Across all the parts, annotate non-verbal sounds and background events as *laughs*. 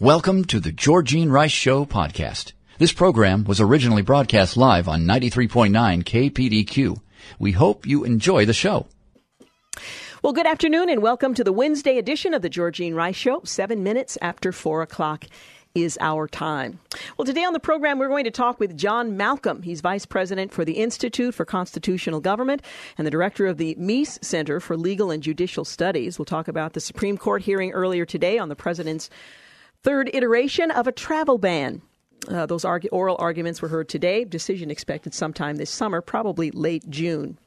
Welcome to the Georgine Rice Show podcast. This program was originally broadcast live on 93.9 KPDQ. We hope you enjoy the show. Well, good afternoon and welcome to the Wednesday edition of the Georgine Rice Show, seven minutes after four o'clock is our time. Well, today on the program, we're going to talk with John Malcolm. He's Vice President for the Institute for Constitutional Government and the Director of the Meese Center for Legal and Judicial Studies. We'll talk about the Supreme Court hearing earlier today on the President's third iteration of a travel ban. Uh, those oral arguments were heard today. Decision expected sometime this summer, probably late June.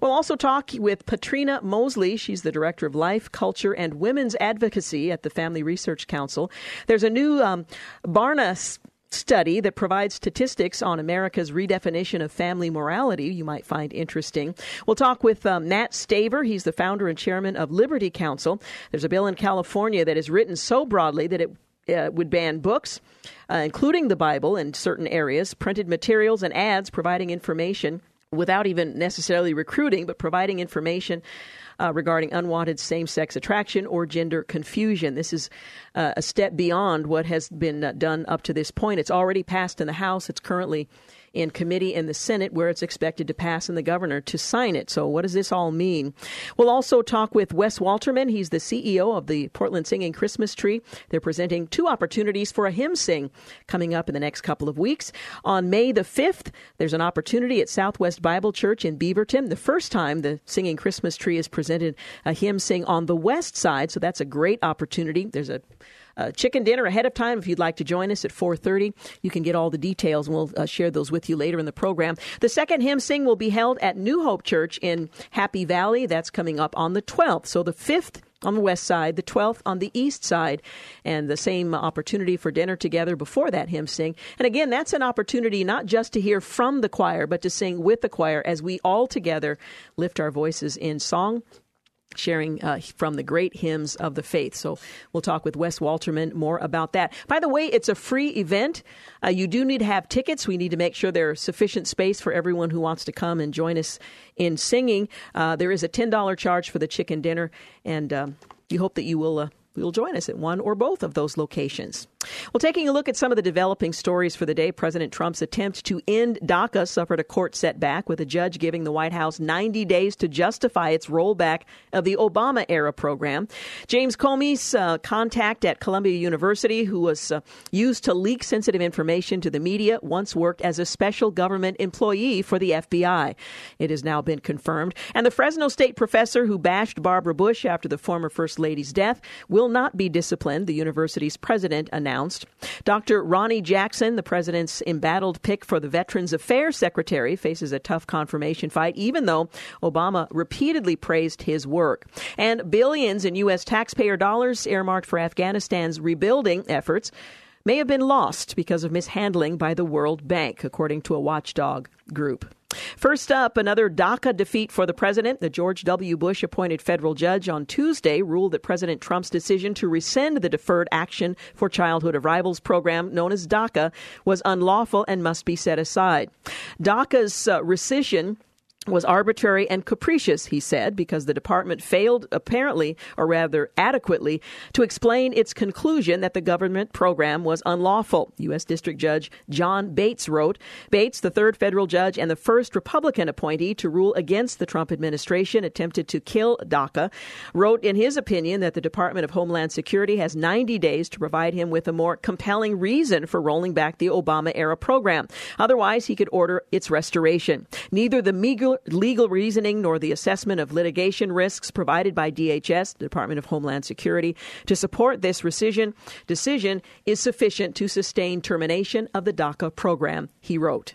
We'll also talk with Patrina Mosley. She's the Director of Life, Culture, and Women's Advocacy at the Family Research Council. There's a new um, Barna study that provides statistics on America's redefinition of family morality you might find interesting. We'll talk with um, Matt Staver. He's the founder and chairman of Liberty Counsel. There's a bill in California that is written so broadly that it uh, would ban books, uh, including the Bible in certain areas, printed materials, and ads providing information without even necessarily recruiting, but providing information uh, regarding unwanted same sex attraction or gender confusion. This is uh, a step beyond what has been uh, done up to this point. It's already passed in the House, it's currently in committee in the Senate where it's expected to pass and the governor to sign it. So, what does this all mean? We'll also talk with Wes Walterman. He's the CEO of the Portland Singing Christmas Tree. They're presenting two opportunities for a hymn sing coming up in the next couple of weeks. On May the 5th, there's an opportunity at Southwest Bible Church in Beaverton. The first time the Singing Christmas Tree has presented a hymn sing on the west side, so that's a great opportunity. There's a uh, chicken dinner ahead of time if you'd like to join us at 4.30 you can get all the details and we'll uh, share those with you later in the program. The second hymn sing will be held at new hope church in happy valley. That's coming up on the 12th so the 5th on the west side, the 12th on the east side, and the same opportunity for dinner together before that hymn sing. And again, that's an opportunity not just to hear from the choir, but to sing with the choir as we all together lift our voices in song sharing uh, from the great hymns of the faith. So we'll talk with Wes Walterman more about that. By the way, it's a free event. Uh, you do need to have tickets. We need to make sure there's sufficient space for everyone who wants to come and join us in singing. Uh, there is a $10 charge for the chicken dinner, and um, we hope that you will uh, You'll join us at one or both of those locations. Well, taking a look at some of the developing stories for the day, President Trump's attempt to end DACA suffered a court setback, with a judge giving the White House 90 days to justify its rollback of the Obama era program. James Comey's uh, contact at Columbia University, who was uh, used to leak sensitive information to the media, once worked as a special government employee for the FBI. It has now been confirmed. And the Fresno State professor who bashed Barbara Bush after the former First Lady's death will not be disciplined, the university's president announced. Dr. Ronnie Jackson, the president's embattled pick for the Veterans Affairs Secretary, faces a tough confirmation fight, even though Obama repeatedly praised his work. And billions in U.S. taxpayer dollars earmarked for Afghanistan's rebuilding efforts may have been lost because of mishandling by the World Bank, according to a watchdog group. First up, another DACA defeat for the president. The George W. Bush appointed federal judge on Tuesday ruled that President Trump's decision to rescind the Deferred Action for Childhood Arrivals program, known as DACA, was unlawful and must be set aside. DACA's uh, rescission was arbitrary and capricious, he said, because the department failed, apparently, or rather adequately, to explain its conclusion that the government program was unlawful. U.S. District Judge John Bates wrote Bates, the third federal judge and the first Republican appointee to rule against the Trump administration, attempted to kill DACA, wrote in his opinion that the Department of Homeland Security has 90 days to provide him with a more compelling reason for rolling back the Obama era program. Otherwise, he could order its restoration. Neither the meager legal reasoning nor the assessment of litigation risks provided by DHS, the Department of Homeland Security, to support this rescission decision is sufficient to sustain termination of the DACA program, he wrote.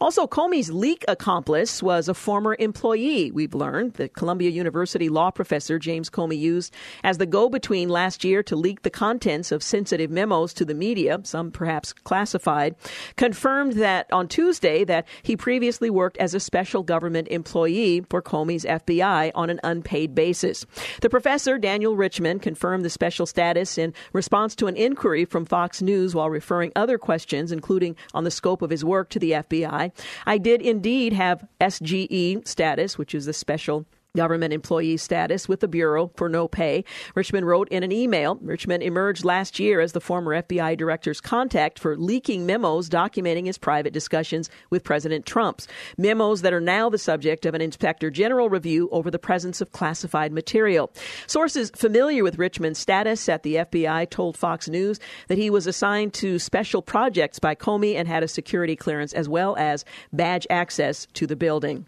Also, Comey's leak accomplice was a former employee, we've learned. The Columbia University law professor James Comey used as the go between last year to leak the contents of sensitive memos to the media, some perhaps classified, confirmed that on Tuesday that he previously worked as a special government employee for Comey's FBI on an unpaid basis. The professor, Daniel Richman, confirmed the special status in response to an inquiry from Fox News while referring other questions, including on the scope of his work, to the FBI. FBI. I did indeed have SGE status, which is the special government employee status with the Bureau for no pay. Richman wrote in an email Richman emerged last year as the former FBI director's contact for leaking memos documenting his private discussions with President Trump's. Memos that are now the subject of an inspector general review over the presence of classified material. Sources familiar with Richman's status at the FBI told Fox News that he was assigned to special projects by Comey and had a security clearance as well as badge access to the building.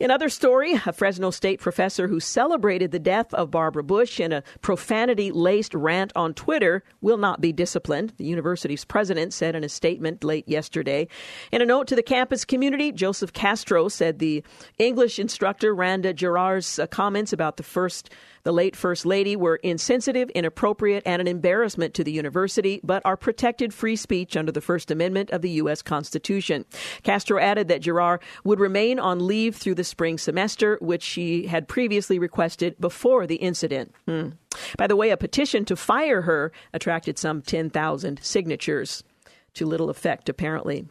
In other story, a Fresno State professor who celebrated the death of Barbara Bush in a profanity laced rant on Twitter will not be disciplined, the university's president said in a statement late yesterday. In a note to the campus community, Joseph Castro said the English instructor Randa Jarrar's uh, comments about the first the late First Lady were insensitive, inappropriate, and an embarrassment to the university, but are protected free speech under the First Amendment of the U.S. Constitution. Castro added that Jarrar would remain on leave through the spring semester, which she had previously requested before the incident. Hmm. By the way, a petition to fire her attracted some 10,000 signatures to little effect, apparently.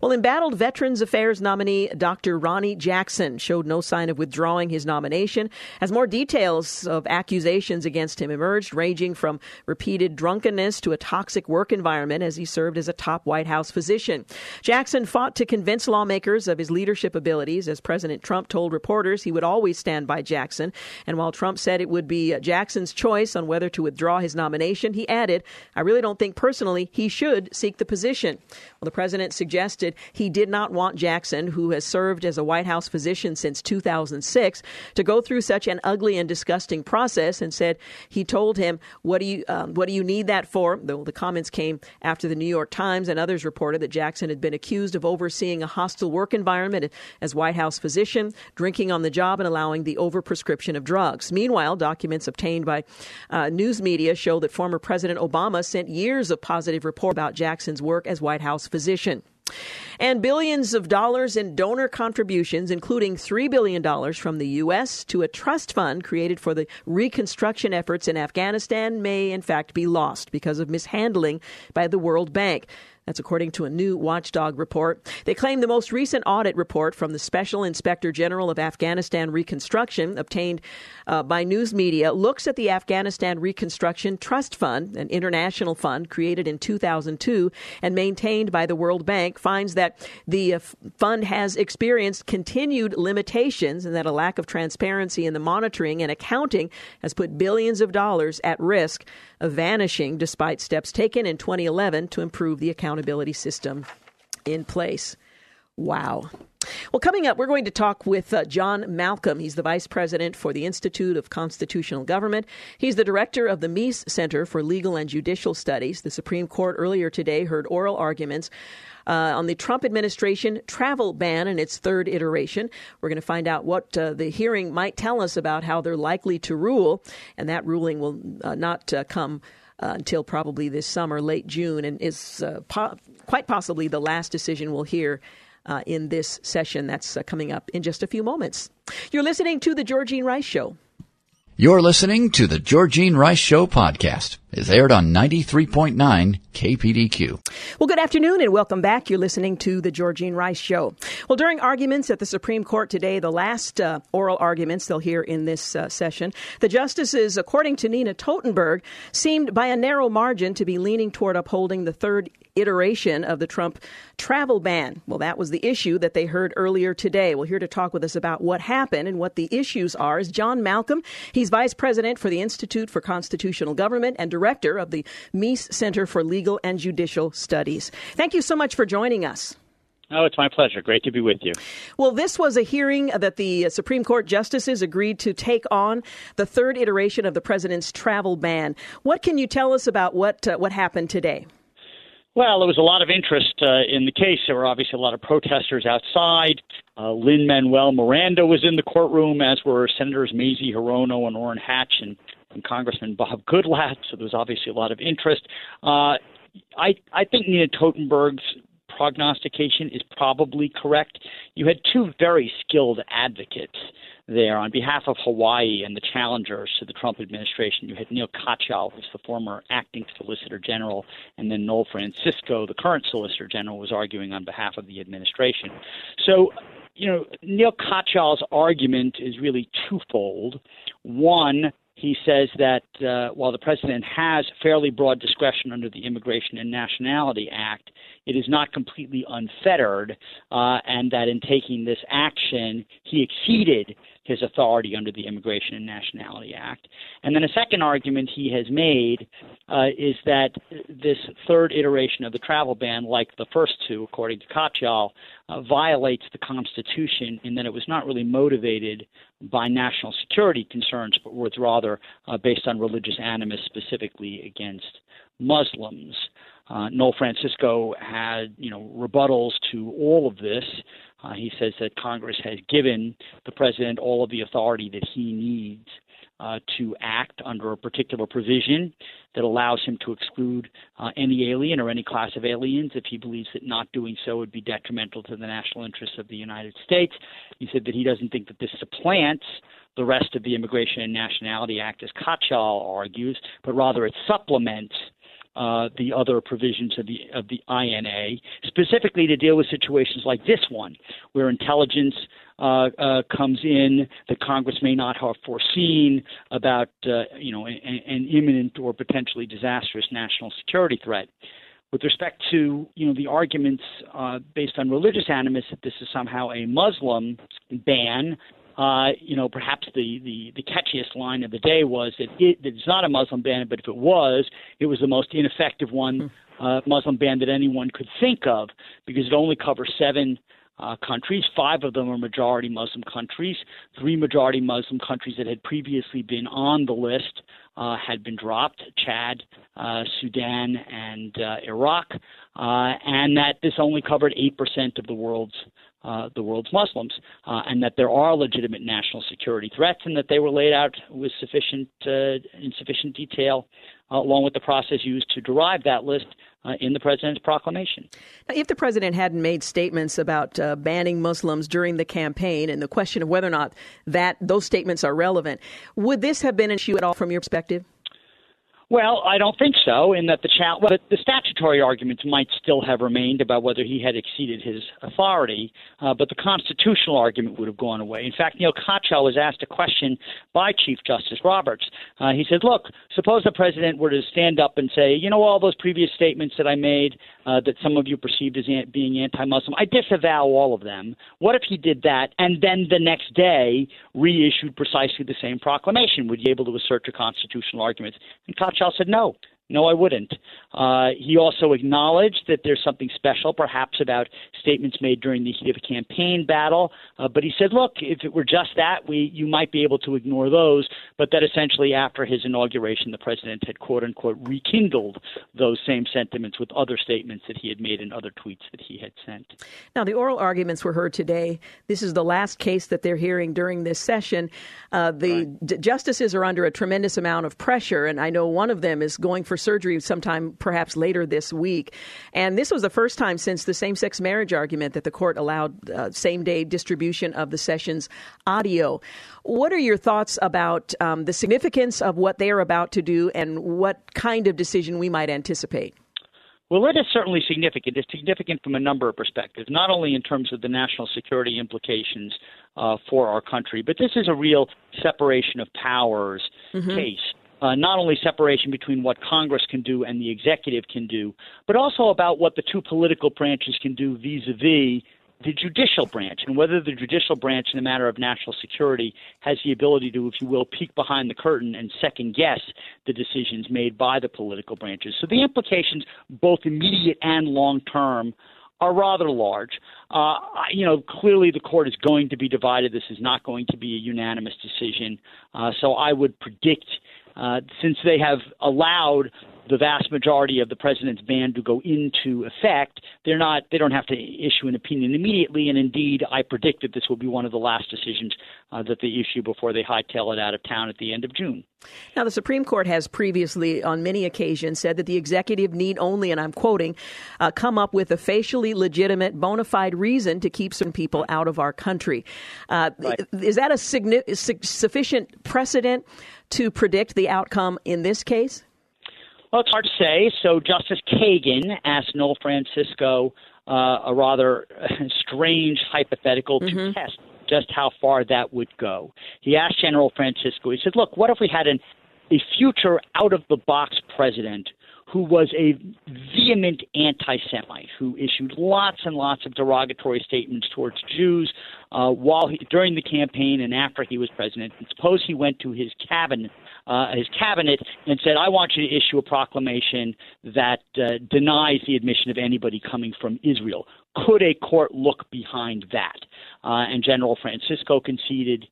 Well, embattled Veterans Affairs nominee Dr. Ronnie Jackson showed no sign of withdrawing his nomination as more details of accusations against him emerged, ranging from repeated drunkenness to a toxic work environment as he served as a top White House physician. Jackson fought to convince lawmakers of his leadership abilities as President Trump told reporters he would always stand by Jackson. And while Trump said it would be Jackson's choice on whether to withdraw his nomination, he added, I really don't think personally he should seek the position. Well, the president suggested suggested he did not want Jackson, who has served as a White House physician since 2006, to go through such an ugly and disgusting process, and said he told him, "What do you um, What do you need that for?" Though the comments came after the New York Times and others reported that Jackson had been accused of overseeing a hostile work environment as White House physician, drinking on the job, and allowing the overprescription of drugs. Meanwhile, documents obtained by uh, news media show that former President Obama sent years of positive report about Jackson's work as White House physician. And billions of dollars in donor contributions, including $3 billion from the U.S. to a trust fund created for the reconstruction efforts in Afghanistan, may in fact be lost because of mishandling by the World Bank. That's according to a new watchdog report. They claim the most recent audit report from the Special Inspector General of Afghanistan Reconstruction, obtained uh, by news media, looks at the Afghanistan Reconstruction Trust Fund, an international fund created in 2002 and maintained by the World Bank, finds that the uh, fund has experienced continued limitations and that a lack of transparency in the monitoring and accounting has put billions of dollars at risk of vanishing despite steps taken in 2011 to improve the accountability system in place. Wow. Well, coming up, we're going to talk with uh, John Malcolm. He's the vice president for the Institute of Constitutional Government. He's the director of the Meese Center for Legal and Judicial Studies. The Supreme Court earlier today heard oral arguments uh, on the Trump administration travel ban in its third iteration. We're going to find out what uh, the hearing might tell us about how they're likely to rule, and that ruling will uh, not uh, come. Uh, until probably this summer, late June, and is uh, po- quite possibly the last decision we'll hear uh, in this session that's uh, coming up in just a few moments. You're listening to The Georgine Rice Show. You're listening to The Georgine Rice Show podcast. It's aired on 93.9 KPDQ. Well, good afternoon and welcome back. You're listening to The Georgine Rice Show. Well, during arguments at the Supreme Court today, the last uh, oral arguments they'll hear in this uh, session, the justices, according to Nina Totenberg, seemed by a narrow margin to be leaning toward upholding the third iteration of the Trump travel ban. Well, that was the issue that they heard earlier today. Well, here to talk with us about what happened and what the issues are is John Malcolm. He's vice president for the Institute for Constitutional Government and director of the Meese Center for Legal and Judicial Studies. Thank you so much for joining us. Oh, it's my pleasure. Great to be with you. Well, this was a hearing that the Supreme Court justices agreed to take on the third iteration of the president's travel ban. What can you tell us about what uh, what happened today? Well, there was a lot of interest uh, in the case. There were obviously a lot of protesters outside. Uh, Lin Manuel Miranda was in the courtroom, as were Senators Mazie Hirono and Orrin Hatch and, and Congressman Bob Goodlatte. So there was obviously a lot of interest. Uh, I I think Nina Totenberg's prognostication is probably correct. You had two very skilled advocates there on behalf of Hawaii and the challengers to the Trump administration. You had Neil Katyal, who's the former acting Solicitor General, and then Noel Francisco, the current Solicitor General, was arguing on behalf of the administration. So you know, Neil Katyal's argument is really twofold. One, he says that uh, while the president has fairly broad discretion under the Immigration and Nationality Act, it is not completely unfettered, uh, and that in taking this action, he exceeded his authority under the Immigration and Nationality Act. And then a second argument he has made uh, is that this third iteration of the travel ban, like the first two, according to Katyal, uh, violates the Constitution in that it was not really motivated by national security concerns, but was rather uh, based on religious animus, specifically against Muslims. Uh, Noel Francisco had, you know, rebuttals to all of this. Uh, he says that Congress has given the president all of the authority that he needs uh, to act under a particular provision that allows him to exclude uh, any alien or any class of aliens if he believes that not doing so would be detrimental to the national interests of the United States. He said that he doesn't think that this supplants the rest of the Immigration and Nationality Act, as Katyal argues, but rather it supplements uh, the other provisions of the of the INA, specifically to deal with situations like this one, where intelligence uh, uh, comes in that Congress may not have foreseen about uh, you know an, an imminent or potentially disastrous national security threat. With respect to you know the arguments uh, based on religious animus that this is somehow a Muslim ban uh, you know, perhaps the, the, the catchiest line of the day was that, it, it's not a Muslim ban, but if it was, it was the most ineffective one hmm. uh, Muslim ban that anyone could think of because it only covers seven uh, countries. Five of them are majority Muslim countries. Three majority Muslim countries that had previously been on the list uh, had been dropped Chad, uh, Sudan, and uh, Iraq. Uh, and that this only covered 8% of the world's uh, the world's Muslims, uh, and that there are legitimate national security threats, and that they were laid out with sufficient uh, in sufficient detail, uh, along with the process used to derive that list uh, in the president's proclamation. Now, if the president hadn't made statements about uh, banning Muslims during the campaign, and the question of whether or not that those statements are relevant, would this have been an issue at all from your perspective? Well, I don't think so. In that the, cha- well, the statutory arguments might still have remained about whether he had exceeded his authority, uh, but the constitutional argument would have gone away. In fact, Neil Katyal was asked a question by Chief Justice Roberts. Uh, he said, "Look, suppose the president were to stand up and say, you know, all those previous statements that I made uh, that some of you perceived as an- being anti-Muslim, I disavow all of them. What if he did that and then the next day reissued precisely the same proclamation? Would you be able to assert your constitutional arguments?" And Katyal said no. No, I wouldn't. Uh, he also acknowledged that there's something special, perhaps, about statements made during the heat of a campaign battle. Uh, but he said, look, if it were just that, we you might be able to ignore those. But that essentially, after his inauguration, the president had quote unquote rekindled those same sentiments with other statements that he had made and other tweets that he had sent. Now, the oral arguments were heard today. This is the last case that they're hearing during this session. Uh, the right. d- justices are under a tremendous amount of pressure, and I know one of them is going for surgery sometime perhaps later this week. And this was the first time since the same sex marriage argument that the court allowed uh, same day distribution of the session's audio. What are your thoughts about um, the significance of what they are about to do and what kind of decision we might anticipate? Well, it is certainly significant. It's significant from a number of perspectives, not only in terms of the national security implications uh, for our country, but this is a real separation of powers mm-hmm. case uh, not only separation between what Congress can do and the executive can do, but also about what the two political branches can do vis a vis the judicial branch and whether the judicial branch, in the matter of national security, has the ability to, if you will, peek behind the curtain and second guess the decisions made by the political branches. So the implications, both immediate and long term, are rather large. Uh, you know, clearly the court is going to be divided. This is not going to be a unanimous decision. Uh, so I would predict uh, since they have allowed the vast majority of the president's ban to go into effect, they're not they don't have to issue an opinion immediately. And indeed, I predict that this will be one of the last decisions uh, that they issue before they hightail it out of town at the end of June. Now, the Supreme Court has previously, on many occasions, said that the executive need only, and I'm quoting, uh, come up with a facially legitimate, bona fide reason to keep certain people out of our country. Uh, right. Is that a sufficient precedent to predict the outcome in this case? Well, it's hard to say. So Justice Kagan asked Noel Francisco uh, a rather *laughs* strange hypothetical mm-hmm. to test just how far that would go. He asked General Francisco, he said, Look, what if we had an, a future out of the box president who was a vehement anti Semite, who issued lots and lots of derogatory statements towards Jews uh, while he, during the campaign and after he was president. And suppose he went to his cabinet, uh, his cabinet, and said, "I want you to issue a proclamation that uh, denies the admission of anybody coming from Israel." Could a court look behind that? Uh, and General Francisco conceded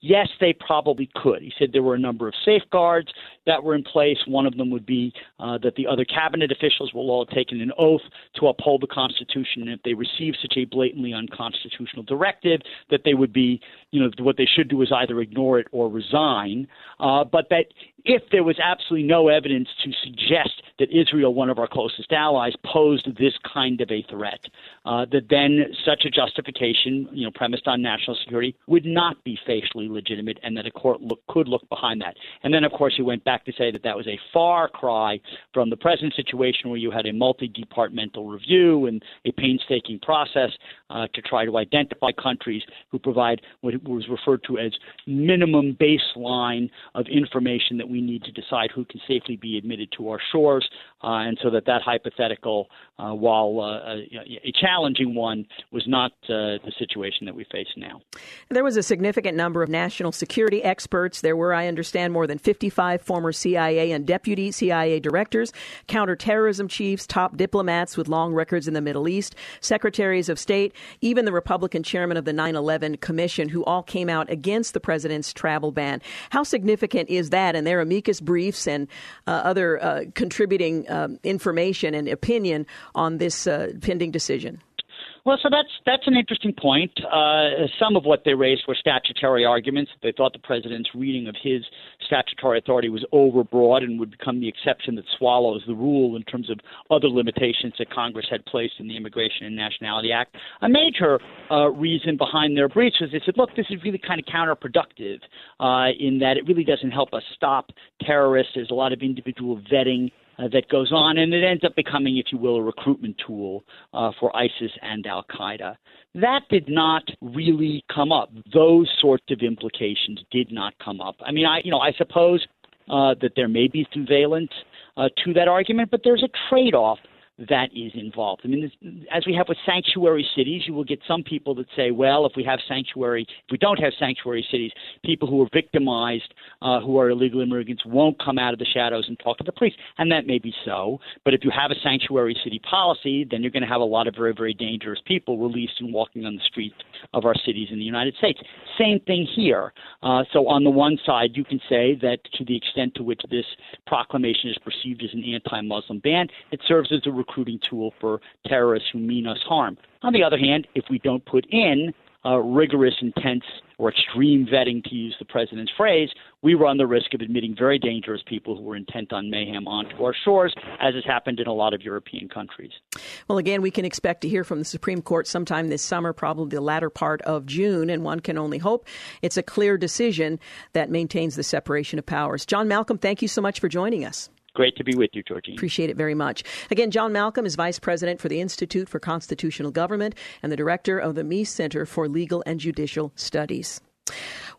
Yes, they probably could. He said there were a number of safeguards that were in place. One of them would be uh, that the other cabinet officials will all have taken an oath to uphold the Constitution, and if they receive such a blatantly unconstitutional directive, that they would be, you know, what they should do is either ignore it or resign. Uh, but that if there was absolutely no evidence to suggest that Israel, one of our closest allies, posed this kind of a threat, uh, that then such a justification, you know, premised on national security, would not be facially legitimate, and that a court look, could look behind that. And then, of course, he went back to say that that was a far cry from the present situation where you had a multi-departmental review and a painstaking process uh, to try to identify countries who provide what was referred to as minimum baseline of information that we need to decide who can safely be admitted to our shores uh, and so that that hypothetical, uh, while uh, a, a, challenging one, was not uh, the situation that we face now. There was a significant number of national security experts. There were, I understand, more than 55 former CIA and deputy CIA directors, counterterrorism chiefs, top diplomats with long records in the Middle East, secretaries of state, even the Republican chairman of the 9 11 Commission, who all came out against the president's travel ban. How significant is that? And their amicus briefs and uh, other uh, contributing um, information and opinion on this uh, pending decision? Well, so that's that's an interesting point. Uh, some of what they raised were statutory arguments. They thought the president's reading of his statutory authority was overbroad and would become the exception that swallows the rule in terms of other limitations that Congress had placed in the Immigration and Nationality Act. A major uh, reason behind their breach was they said, look, this is really kind of counterproductive uh, in that it really doesn't help us stop terrorists. There's a lot of individual vetting uh, that goes on, and it ends up becoming, if you will, a recruitment tool uh, for ISIS and Al Qaeda. That did not really come up. Those sorts of implications did not come up. I mean, I you know I suppose uh, that there may be some valence uh, to that argument, but there's a trade-off that is involved. I mean, as we have with sanctuary cities, you will get some people that say, well, if we have sanctuary, if we don't have sanctuary cities, people who are victimized, uh, who are illegal immigrants, won't come out of the shadows and talk to the police. And that may be so. But if you have a sanctuary city policy, then you're going to have a lot of very, very dangerous people released and walking on the streets of our cities in the United States. Same thing here. Uh, so on the one side, you can say that to the extent to which this proclamation is perceived as an anti-Muslim ban, it serves as a recruiting tool for terrorists who mean us harm. On the other hand, if we don't put in uh, rigorous, intense, or extreme vetting, to use the president's phrase, we run the risk of admitting very dangerous people who are intent on mayhem onto our shores, as has happened in a lot of European countries. Well, again, we can expect to hear from the Supreme Court sometime this summer, probably the latter part of June, and one can only hope it's a clear decision that maintains the separation of powers. John Malcolm, thank you so much for joining us. Great to be with you, Georgine. Appreciate it very much. Again, John Malcolm is Vice President for the Institute for Constitutional Government and the Director of the Meese Center for Legal and Judicial Studies.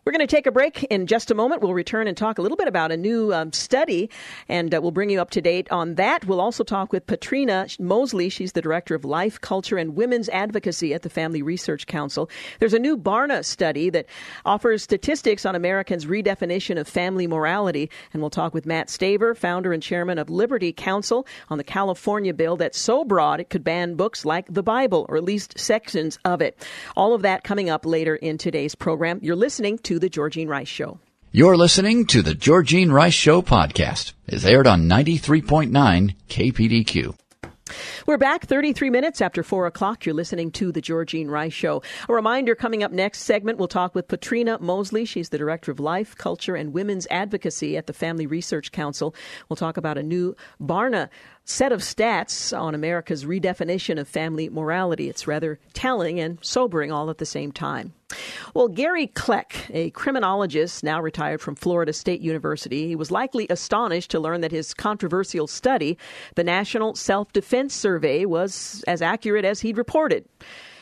We're going to take a break in just a moment. We'll return and talk a little bit about a new um, study, and uh, we'll bring you up to date on that. We'll also talk with Patrina Mosley. She's the Director of Life, Culture, and Women's Advocacy at the Family Research Council. There's a new Barna study that offers statistics on Americans' redefinition of family morality, and we'll talk with Matt Staver, founder and chairman of Liberty Counsel, on the California bill that's so broad it could ban books like the Bible, or at least sections of it. All of that coming up later in today's program. You're listening to to The Georgine Rice Show. You're listening to The Georgine Rice Show podcast. It's aired on 93.9 KPDQ. We're back 33 minutes after 4 o'clock. You're listening to The Georgine Rice Show. A reminder coming up next segment, we'll talk with Patrina Mosley. She's the Director of Life, Culture, and Women's Advocacy at the Family Research Council. We'll talk about a new Barna set of stats on America's redefinition of family morality. It's rather telling and sobering all at the same time. Well, Gary Kleck, a criminologist now retired from Florida State University, he was likely astonished to learn that his controversial study, the National Self Defense Survey, was as accurate as he'd reported.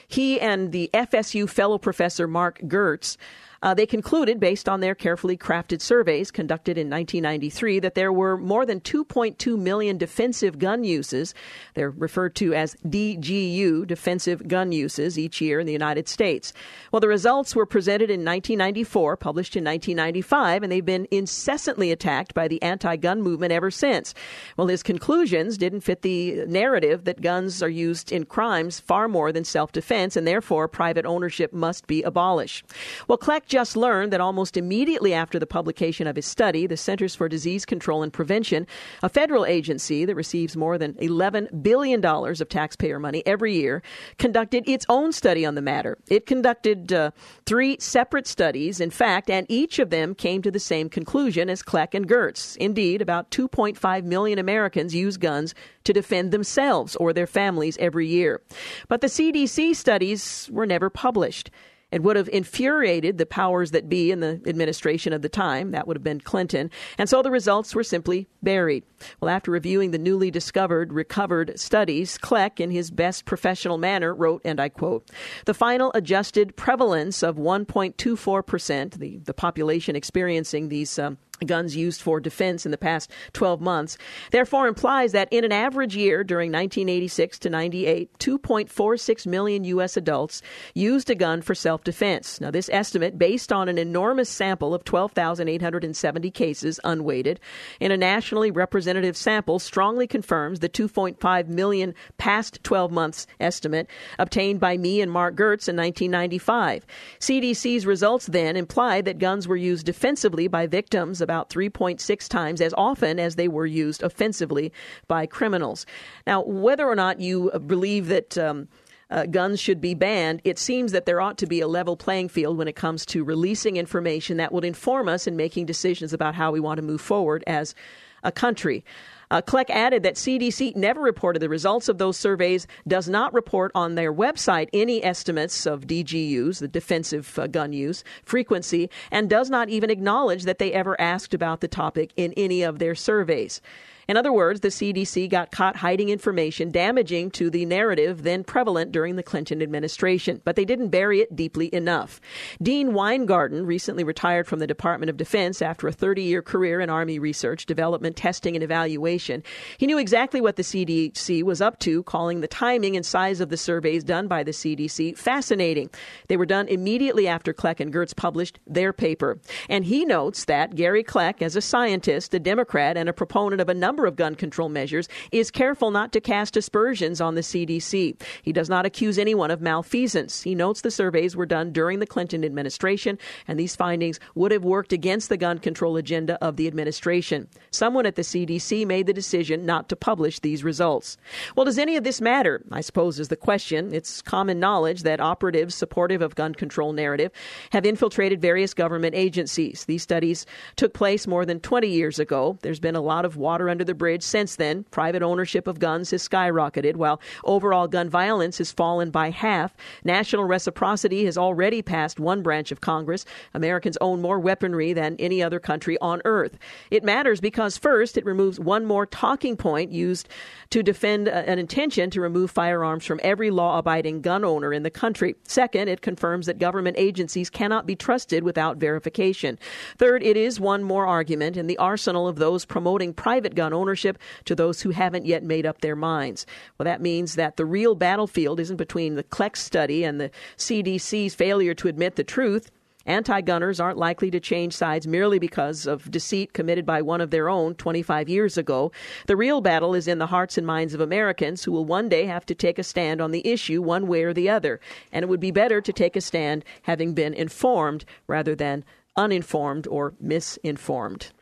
He and the FSU fellow professor Mark Gertz uh, they concluded, based on their carefully crafted surveys conducted in 1993, that there were more than 2.2 million defensive gun uses. They're referred to as DGU, defensive gun uses, each year in the United States. Well, the results were presented in 1994, published in 1995, and they've been incessantly attacked by the anti gun movement ever since. Well, his conclusions didn't fit the narrative that guns are used in crimes far more than self defense, and therefore private ownership must be abolished. Well, Kleck just learned that almost immediately after the publication of his study, the Centers for Disease Control and Prevention, a federal agency that receives more than $11 billion of taxpayer money every year, conducted its own study on the matter. It conducted uh, three separate studies, in fact, and each of them came to the same conclusion as Kleck and Gertz. Indeed, about 2.5 million Americans use guns to defend themselves or their families every year. But the CDC studies were never published. It would have infuriated the powers that be in the administration of the time. That would have been Clinton. And so the results were simply buried. Well, after reviewing the newly discovered, recovered studies, Kleck, in his best professional manner, wrote, and I quote, the final adjusted prevalence of 1.24%, the, the population experiencing these um, guns used for defense in the past 12 months, therefore implies that in an average year during 1986 to 98, 2.46 million U.S. adults used a gun for self defense. Now, this estimate, based on an enormous sample of 12,870 cases unweighted, in a nationally representative sample, strongly confirms the 2.5 million past 12 months estimate obtained by me and Mark Gertz in 1995. CDC's results then imply that guns were used defensively by victims about 3.6 times as often as they were used offensively by criminals. Now, whether or not you believe that um, uh, guns should be banned, it seems that there ought to be a level playing field when it comes to releasing information that would inform us in making decisions about how we want to move forward as a country. Uh, Kleck added that CDC never reported the results of those surveys, does not report on their website any estimates of DGUs, the defensive uh, gun use, frequency, and does not even acknowledge that they ever asked about the topic in any of their surveys. In other words, the CDC got caught hiding information damaging to the narrative then prevalent during the Clinton administration, but they didn't bury it deeply enough. Dean Weingarten recently retired from the Department of Defense after a 30 year career in Army research, development, testing, and evaluation. He knew exactly what the CDC was up to, calling the timing and size of the surveys done by the CDC fascinating. They were done immediately after Kleck and Gertz published their paper. And he notes that Gary Kleck, as a scientist, a Democrat, and a proponent of a number number of gun control measures, is careful not to cast aspersions on the CDC. He does not accuse anyone of malfeasance. He notes the surveys were done during the Clinton administration, and these findings would have worked against the gun control agenda of the administration. Someone at the CDC made the decision not to publish these results. Well, does any of this matter? I suppose is the question. It's common knowledge that operatives supportive of gun control narrative have infiltrated various government agencies. These studies took place more than 20 years ago. There's been a lot of water under the bridge since then. Private ownership of guns has skyrocketed, while overall gun violence has fallen by half. National reciprocity has already passed one branch of Congress. Americans own more weaponry than any other country on earth. It matters because, first, it removes one more talking point used to defend uh, an intention to remove firearms from every law abiding gun owner in the country. Second, it confirms that government agencies cannot be trusted without verification. Third, it is one more argument in the arsenal of those promoting private gun ownership to those who haven't yet made up their minds. Well, that means that the real battlefield isn't between the Kleck study and the CDC's failure to admit the truth. Anti gunners aren't likely to change sides merely because of deceit committed by one of their own 25 years ago. The real battle is in the hearts and minds of Americans who will one day have to take a stand on the issue one way or the other. And it would be better to take a stand having been informed rather than uninformed or misinformed.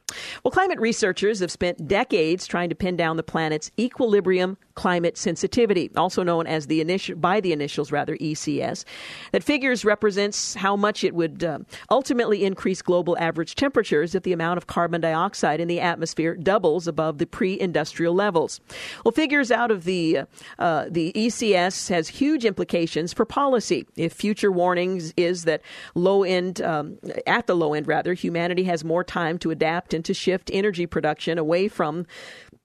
Well, climate researchers have spent decades trying to pin down the planet's equilibrium climate sensitivity, also known as the initial by the initials rather ECS. That figures represents how much it would uh, ultimately increase global average temperatures if the amount of carbon dioxide in the atmosphere doubles above the pre-industrial levels. Well, figures out of the uh, the ECS has huge implications for policy. If future warnings is that low end um, at the low end rather, humanity has more time to adapt and to shift energy production away from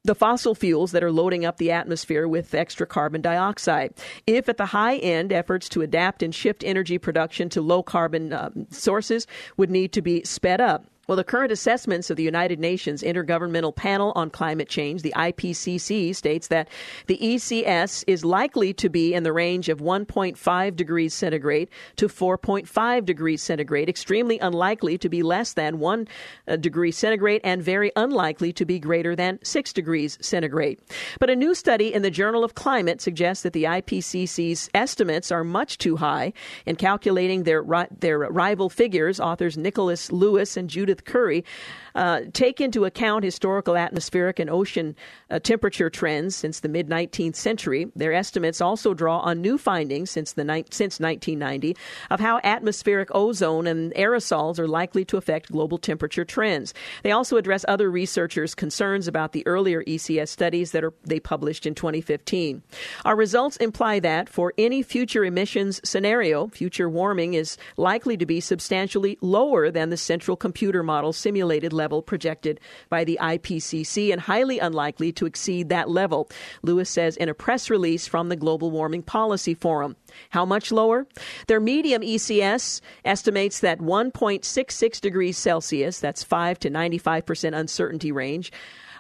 the fossil fuels that are loading up the atmosphere with extra carbon dioxide. If at the high end, efforts to adapt and shift energy production to low carbon uh, sources would need to be sped up. Well, the current assessments of the United Nations Intergovernmental Panel on Climate Change, the IPCC, states that the ECS is likely to be in the range of 1.5 degrees centigrade to 4.5 degrees centigrade, extremely unlikely to be less than 1 uh, degree centigrade, and very unlikely to be greater than 6 degrees centigrade. But a new study in the Journal of Climate suggests that the IPCC's estimates are much too high. In calculating their, their rival figures, authors Nicholas Lewis and Judith Curry uh, take into account historical atmospheric and ocean uh, temperature trends since the mid 19th century. Their estimates also draw on new findings since the ni- since 1990 of how atmospheric ozone and aerosols are likely to affect global temperature trends. They also address other researchers' concerns about the earlier ECS studies that are they published in 2015. Our results imply that for any future emissions scenario, future warming is likely to be substantially lower than the central computer model simulated level projected by the IPCC and highly unlikely to exceed that level, Lewis says in a press release from the Global Warming Policy Forum. How much lower? Their medium ECS estimates that 1.66 degrees Celsius, that's 5 to 95% uncertainty range,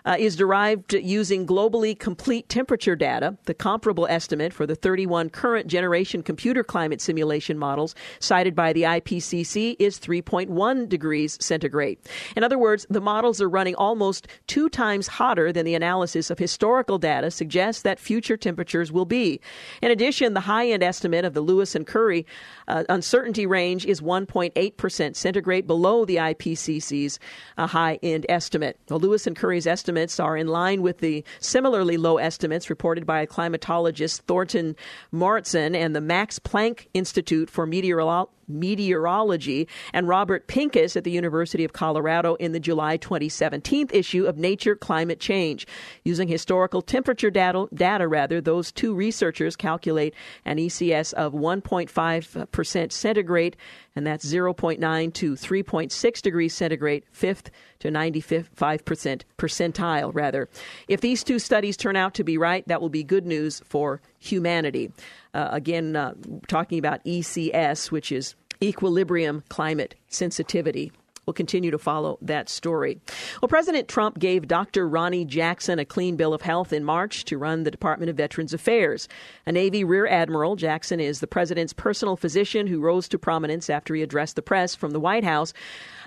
uh, is derived using globally complete temperature data. The comparable estimate for the 31 current generation computer climate simulation models cited by the IPCC is 3.1 degrees centigrade. In other words, the models are running almost two times hotter than the analysis of historical data suggests that future temperatures will be. In addition, the high end estimate of the Lewis and Curry uh, uncertainty range is 1.8% centigrade below the IPCC's uh, high end estimate. Well, Lewis and Curry's estimate estimates are in line with the similarly low estimates reported by climatologist Thorsten Mauritsen and the Max Planck Institute for Meteorology meteorology, and Robert Pincus at the University of Colorado in the July 2017 issue of Nature Climate Change. Using historical temperature data, data rather, those two researchers calculate an ECS of 1.5% centigrade, and that's 0.9 to 3.6 degrees centigrade, fifth to 95% percentile, rather. If these two studies turn out to be right, that will be good news for humanity. Uh, again, uh, talking about ECS, which is equilibrium climate sensitivity. We'll continue to follow that story. Well, President Trump gave Dr. Ronnie Jackson a clean bill of health in March to run the Department of Veterans Affairs. A Navy Rear Admiral, Jackson is the president's personal physician who rose to prominence after he addressed the press from the White House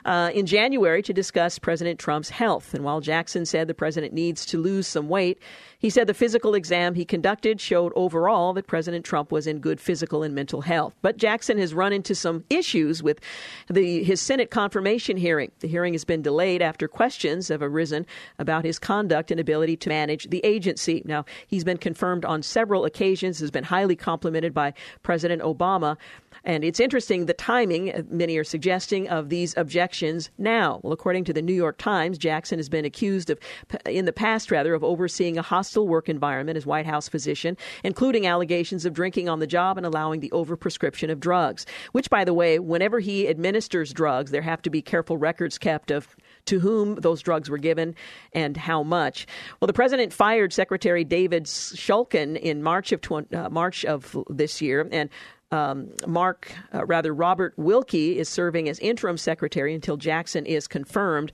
uh, in January to discuss President Trump's health. And while Jackson said the president needs to lose some weight, he said the physical exam he conducted showed overall that President Trump was in good physical and mental health. But Jackson has run into some issues with the, his Senate confirmation hearing. The hearing has been delayed after questions have arisen about his conduct and ability to manage the agency. Now, he's been confirmed on several occasions, has been highly complimented by President Obama. And it's interesting the timing, many are suggesting, of these objections now. Well, according to the New York Times, Jackson has been accused of, in the past rather, of overseeing a hostile work environment as White House physician, including allegations of drinking on the job and allowing the overprescription of drugs. Which, by the way, whenever he administers drugs, there have to be careful records kept of to whom those drugs were given and how much. Well, the president fired Secretary David Shulkin in March of uh, March of this year, and um, Mark, uh, rather Robert Wilkie, is serving as interim secretary until Jackson is confirmed.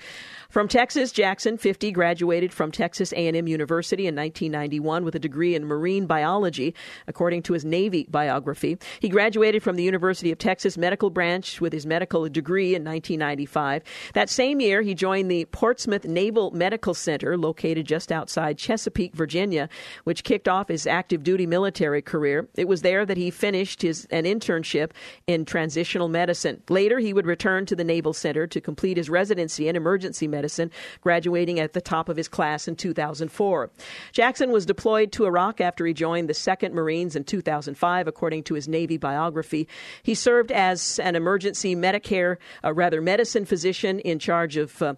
From Texas, Jackson, 50, graduated from Texas A&M University in 1991 with a degree in marine biology, according to his Navy biography. He graduated from the University of Texas Medical Branch with his medical degree in 1995. That same year, he joined the Portsmouth Naval Medical Center, located just outside Chesapeake, Virginia, which kicked off his active duty military career. It was there that he finished his an internship in transitional medicine. Later, he would return to the Naval Center to complete his residency in emergency medicine, graduating at the top of his class in 2004. Jackson was deployed to Iraq after he joined the 2nd Marines in 2005, according to his Navy biography. He served as an emergency Medicare, uh, rather medicine physician in charge of uh,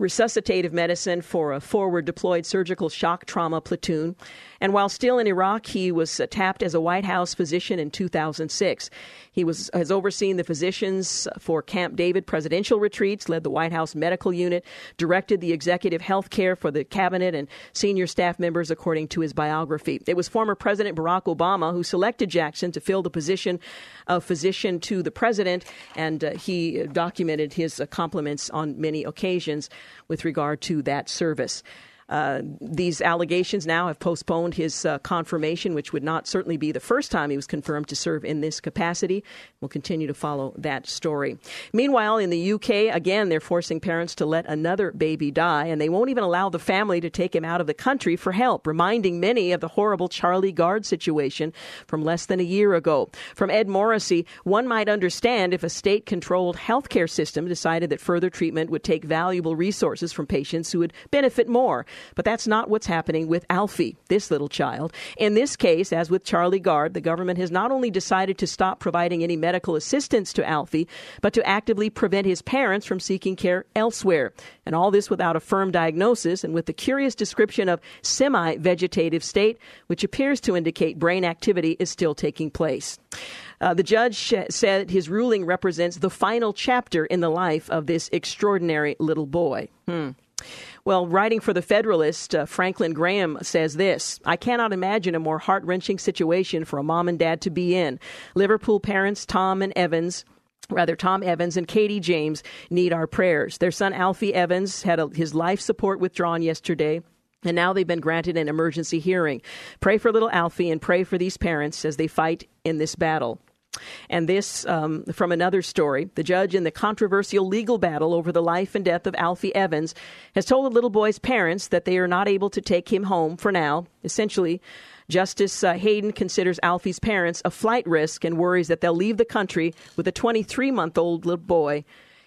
resuscitative medicine for a forward deployed surgical shock trauma platoon. And while still in Iraq, he was uh, tapped as a White House physician in 2006. He was has overseen the physicians for Camp David presidential retreats, led the White House medical unit, directed the executive health care for the cabinet and senior staff members, according to his biography. It was former President Barack Obama who selected Jackson to fill the position of physician to the president, and uh, he documented his uh, compliments on many occasions with regard to that service. Uh, these allegations now have postponed his uh, confirmation, which would not certainly be the first time he was confirmed to serve in this capacity. We'll continue to follow that story. Meanwhile, in the UK, again, they're forcing parents to let another baby die, and they won't even allow the family to take him out of the country for help, reminding many of the horrible Charlie Gard situation from less than a year ago. From Ed Morrissey, one might understand if a state controlled healthcare system decided that further treatment would take valuable resources from patients who would benefit more. But that's not what's happening with Alfie, this little child. In this case, as with Charlie Gard, the government has not only decided to stop providing any medical assistance to Alfie, but to actively prevent his parents from seeking care elsewhere. And all this without a firm diagnosis and with the curious description of semi vegetative state, which appears to indicate brain activity is still taking place. Uh, the judge said his ruling represents the final chapter in the life of this extraordinary little boy. Hmm. Well, writing for the Federalist, uh, Franklin Graham says this I cannot imagine a more heart wrenching situation for a mom and dad to be in. Liverpool parents Tom and Evans Rather, Tom Evans and Katie James need our prayers. Their son Alfie Evans had a, his life support withdrawn yesterday. And now they've been granted an emergency hearing. Pray for little Alfie and pray for these parents as they fight in this battle. And this um, from another story. The judge in the controversial legal battle over the life and death of Alfie Evans has told the little boy's parents that they are not able to take him home for now. Essentially, Justice uh, Hayden considers Alfie's parents a flight risk and worries that they'll leave the country with a 23 month old little boy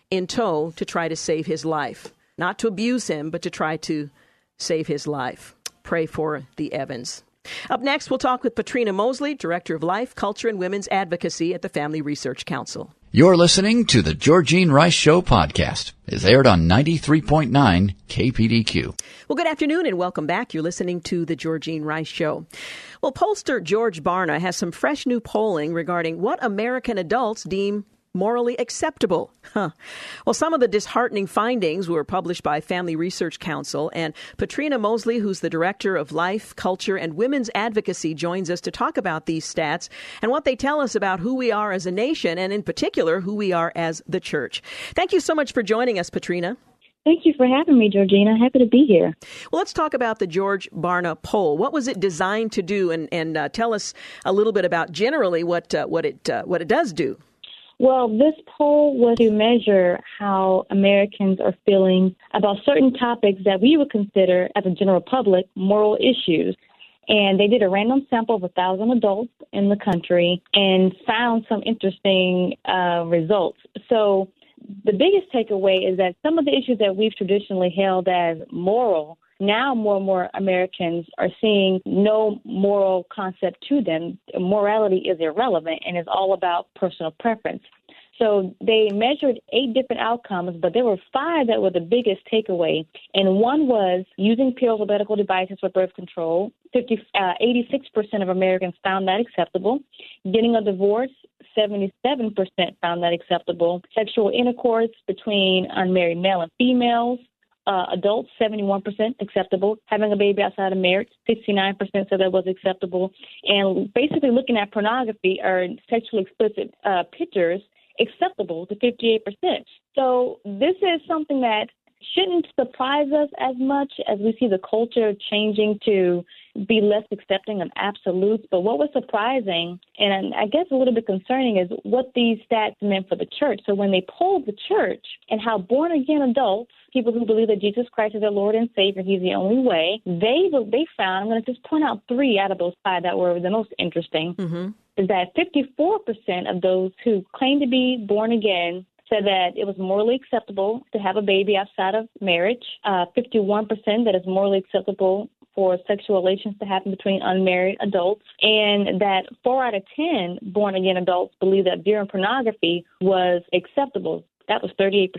in tow to try to save his life. Not to abuse him, but to try to save his life. Pray for the Evans. Up next, we'll talk with Patrina Mosley, Director of Life, Culture, and Women's Advocacy at the Family Research Council. You're listening to the Georgene Rice Show podcast. It's aired on 93.9 KPDQ. Well, good afternoon and welcome back. You're listening to the Georgene Rice Show. Well, pollster George Barna has some fresh new polling regarding what American adults deem morally acceptable. Huh. Well, some of the disheartening findings were published by Family Research Council, and Patrina Mosley, who's the director of Life, Culture, and Women's Advocacy, joins us to talk about these stats and what they tell us about who we are as a nation, and in particular, who we are as the church. Thank you so much for joining us, Patrina. Thank you for having me, Georgina. Happy to be here. Well, let's talk about the George Barna poll. What was it designed to do, and, and uh, tell us a little bit about generally what uh, what it uh, what it does do. Well, this poll was to measure how Americans are feeling about certain topics that we would consider, as a general public, moral issues. And they did a random sample of a 1,000 adults in the country and found some interesting uh, results. So, the biggest takeaway is that some of the issues that we've traditionally held as moral now more and more Americans are seeing no moral concept to them. Morality is irrelevant and is all about personal preference. So they measured eight different outcomes, but there were five that were the biggest takeaway. And one was using pills or medical devices for birth control. 50, uh, 86% of Americans found that acceptable. Getting a divorce, 77% found that acceptable. Sexual intercourse between unmarried male and females, uh, adults, 71% acceptable. Having a baby outside of marriage, 69% said that was acceptable. And basically looking at pornography or sexually explicit uh, pictures, acceptable to 58%. So this is something that shouldn't surprise us as much as we see the culture changing to be less accepting of absolutes. But what was surprising and I guess a little bit concerning is what these stats meant for the church. So when they polled the church and how born again adults, people who believe that Jesus Christ is their Lord and Savior, He's the only way, they they found. I'm going to just point out three out of those five that were the most interesting. Mm-hmm is that 54% of those who claim to be born again said that it was morally acceptable to have a baby outside of marriage. Uh, 51% that it's morally acceptable for sexual relations to happen between unmarried adults, and that four out of 10 born again adults believe that viewing pornography was acceptable. That was 38%.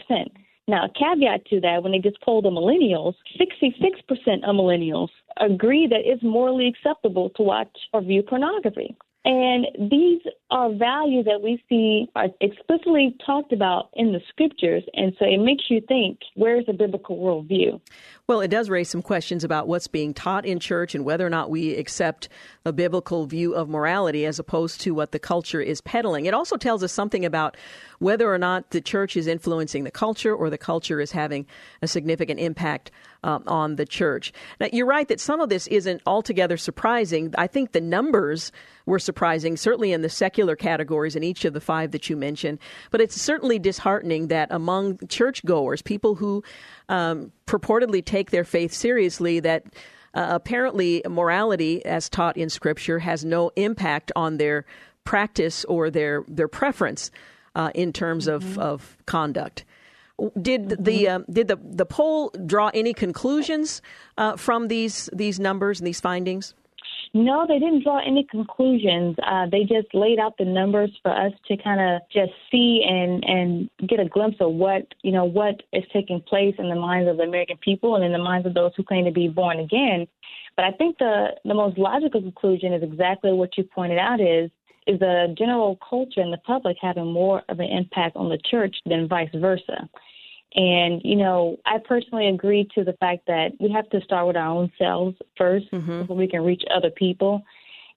Now, a caveat to that, when they just polled the millennials, 66% of millennials agree that it's morally acceptable to watch or view pornography. And these are values that we see are explicitly talked about in the scriptures. And so it makes you think where's the biblical worldview? Well, it does raise some questions about what's being taught in church and whether or not we accept a biblical view of morality as opposed to what the culture is peddling. It also tells us something about whether or not the church is influencing the culture or the culture is having a significant impact um, on the church. Now, you're right that some of this isn't altogether surprising. I think the numbers were surprising, certainly in the secular categories in each of the five that you mentioned. But it's certainly disheartening that among churchgoers, people who um, purportedly take their faith seriously that uh, apparently morality, as taught in Scripture, has no impact on their practice or their their preference uh, in terms mm-hmm. of, of conduct. Did mm-hmm. the uh, did the the poll draw any conclusions uh, from these these numbers and these findings? No, they didn't draw any conclusions. Uh, they just laid out the numbers for us to kind of just see and and get a glimpse of what you know what is taking place in the minds of the American people and in the minds of those who claim to be born again. But I think the the most logical conclusion is exactly what you pointed out is is the general culture and the public having more of an impact on the church than vice versa. And, you know, I personally agree to the fact that we have to start with our own selves 1st mm-hmm. before we can reach other people.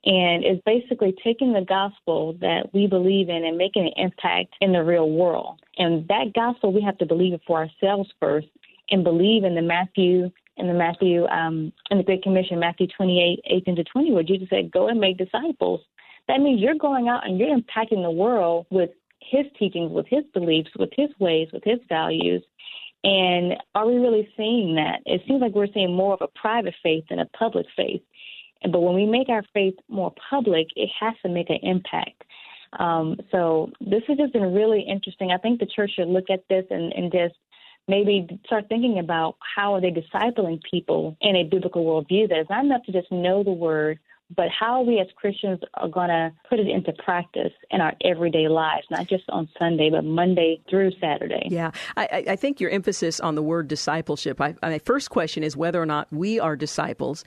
And it's basically taking the gospel that we believe in and making an impact in the real world. And that gospel, we have to believe it for ourselves first and believe in the Matthew in the Matthew um, in the Great Commission, Matthew 28, 18 to 20, where Jesus said, "Go and make disciples." That means you're going out and you're impacting the world with his teachings, with his beliefs, with his ways, with his values. And are we really seeing that? It seems like we're seeing more of a private faith than a public faith. But when we make our faith more public, it has to make an impact. Um, so this has just been really interesting. I think the church should look at this and, and just maybe start thinking about how are they discipling people in a biblical worldview that is not enough to just know the word, but how we as Christians are going to put it into practice in our everyday lives, not just on Sunday, but Monday through Saturday. Yeah, I, I think your emphasis on the word discipleship. I, my first question is whether or not we are disciples.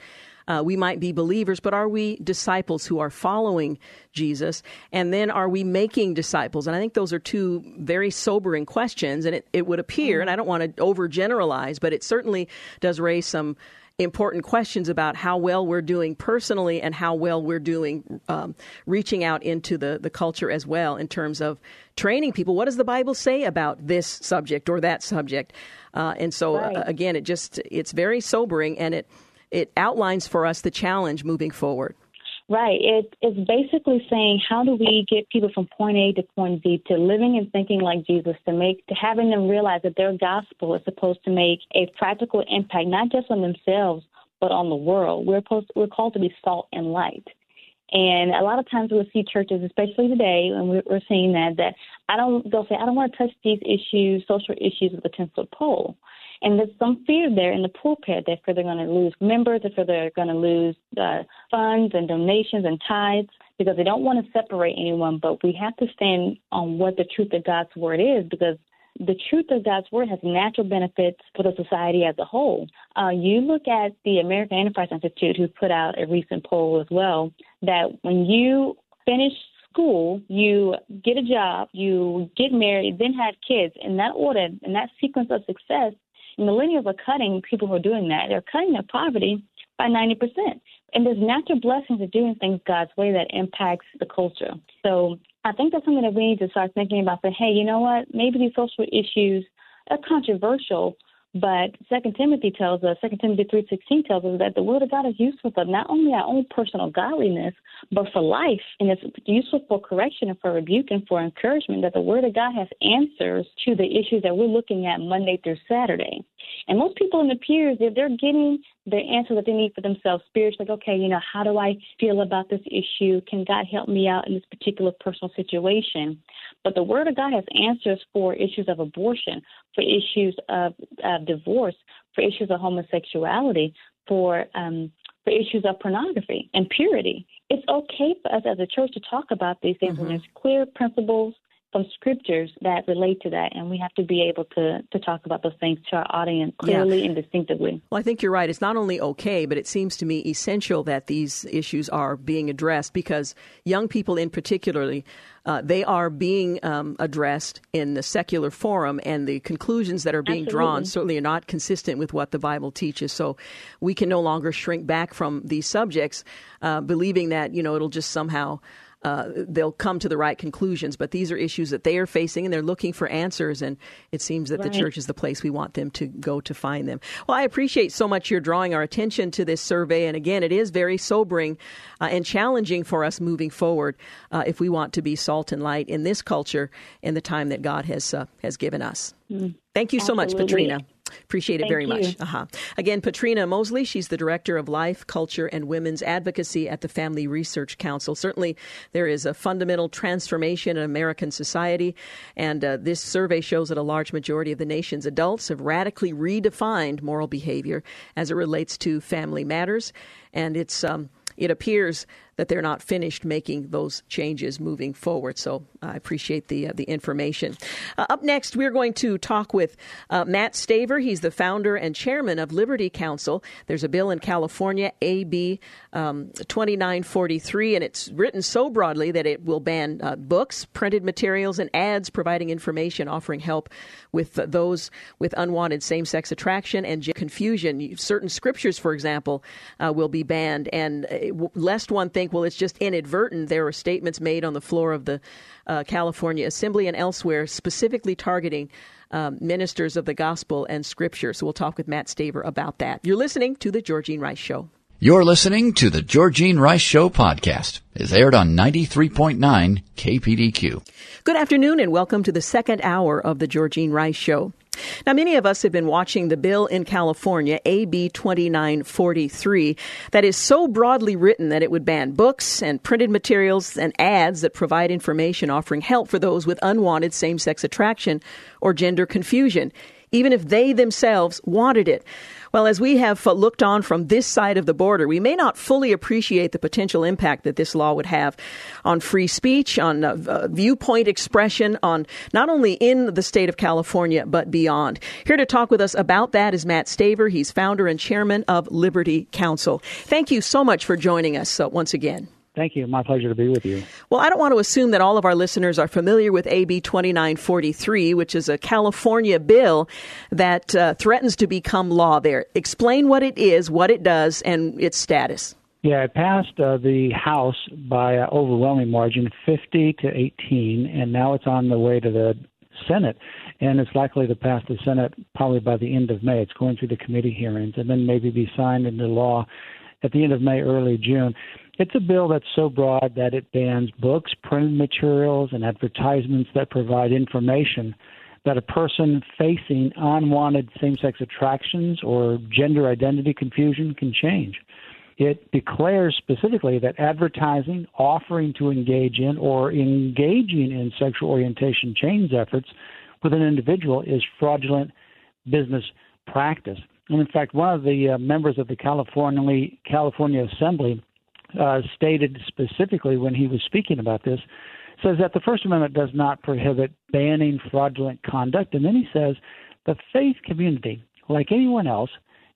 Uh, we might be believers, but are we disciples who are following Jesus? And then are we making disciples? And I think those are two very sobering questions. And it, it would appear, and I don't want to overgeneralize, but it certainly does raise some important questions about how well we're doing personally and how well we're doing um, reaching out into the, the culture as well in terms of training people. What does the Bible say about this subject or that subject? Uh, and so, uh, right. uh, again, it just it's very sobering and it it outlines for us the challenge moving forward. Right. It, it's basically saying how do we get people from point A to point B to living and thinking like Jesus, to make to having them realize that their gospel is supposed to make a practical impact, not just on themselves but on the world. We're supposed we're called to be salt and light. And a lot of times we'll see churches, especially today, and we're seeing that that I don't they'll say I don't want to touch these issues, social issues with a ten foot pole. And there's some fear there in the pulpit that they're going to lose members, that they're going to lose uh, funds and donations and tithes because they don't want to separate anyone. But we have to stand on what the truth of God's word is because the truth of God's word has natural benefits for the society as a whole. Uh, you look at the American Enterprise Institute, who put out a recent poll as well, that when you finish school, you get a job, you get married, then have kids. In that order, in that sequence of success, millennials are cutting people who are doing that. They're cutting their poverty by 90%. And there's natural blessings of doing things God's way that impacts the culture. So I think that's something that we need to start thinking about. That hey, you know what? Maybe these social issues are controversial, but Second Timothy tells us, Second Timothy three sixteen tells us that the Word of God is useful for not only our own personal godliness, but for life, and it's useful for correction and for rebuke and for encouragement. That the Word of God has answers to the issues that we're looking at Monday through Saturday. And most people in the pews, if they're getting the answer that they need for themselves spiritually. Like, okay, you know, how do I feel about this issue? Can God help me out in this particular personal situation? But the Word of God has answers for issues of abortion, for issues of uh, divorce, for issues of homosexuality, for um, for issues of pornography and purity. It's okay for us as a church to talk about these things mm-hmm. when there's clear principles from scriptures that relate to that, and we have to be able to to talk about those things to our audience clearly yeah. and distinctively. Well, I think you're right. It's not only okay, but it seems to me essential that these issues are being addressed because young people, in particularly, uh, they are being um, addressed in the secular forum, and the conclusions that are being Absolutely. drawn certainly are not consistent with what the Bible teaches. So we can no longer shrink back from these subjects, uh, believing that you know it'll just somehow uh, they'll come to the right conclusions. But these are issues that they are facing, and they're looking for answers. And it seems that right. the church is the place we want them to go to find them. Well, I appreciate so much your drawing our attention to this survey. And again, it is very sobering uh, and challenging for us moving forward uh, if we want to be salt and light in this culture in the time that God has uh, has given us. Mm. Thank you so much, Patrina. Appreciate it Thank very you. much. Uh-huh. Again, Patrina Mosley, she's the Director of Life, Culture, and Women's Advocacy at the Family Research Council. Certainly, there is a fundamental transformation in American society, and uh, this survey shows that a large majority of the nation's adults have radically redefined moral behavior as it relates to family matters. And it's um, it appears that they're not finished making those changes moving forward. So I appreciate the uh, the information. Uh, up next, we're going to talk with uh, Matt Staver. He's the founder and chairman of Liberty Counsel. There's a bill in California, AB um, 2943, and it's written so broadly that it will ban uh, books, printed materials, and ads providing information offering help with those with unwanted same-sex attraction and confusion. Certain scriptures, for example, uh, will be banned, and uh, lest one think think, well, it's just inadvertent. There were statements made on the floor of the uh, California Assembly and elsewhere specifically targeting um, ministers of the gospel and scripture. So we'll talk with Matt Staver about that. You're listening to The Georgene Rice Show. You're listening to the Georgene Rice Show podcast. It's aired on 93.9 KPDQ. Good afternoon and welcome to the second hour of the Georgene Rice Show. Now, many of us have been watching the bill in California, AB 2943, that is so broadly written that it would ban books and printed materials and ads that provide information offering help for those with unwanted same sex attraction or gender confusion, even if they themselves wanted it. Well, as we have looked on from this side of the border, we may not fully appreciate the potential impact that this law would have on free speech, on uh, uh, viewpoint expression, on not only in the state of California, but beyond. Here to talk with us about that is Matt Staver. He's founder and chairman of Liberty Counsel. Thank you so much for joining us uh, once again. Thank you. My pleasure to be with you. Well, I don't want to assume that all of our listeners are familiar with AB 2943, which is a California bill that uh, threatens to become law there. Explain what it is, what it does, and its status. Yeah, it passed uh, the House by an overwhelming margin, 50 to 18, and now it's on the way to the Senate, and it's likely to pass the Senate probably by the end of May. It's going through the committee hearings and then maybe be signed into law at the end of May, early June. It's a bill that's so broad that it bans books, printed materials, and advertisements that provide information that a person facing unwanted same sex attractions or gender identity confusion can change. It declares specifically that advertising, offering to engage in, or engaging in sexual orientation change efforts with an individual is fraudulent business practice. And in fact, one of the uh, members of the California, California Assembly uh, stated specifically when he was speaking about this says that the First Amendment does not prohibit banning fraudulent conduct. And then he says the faith community, like anyone else,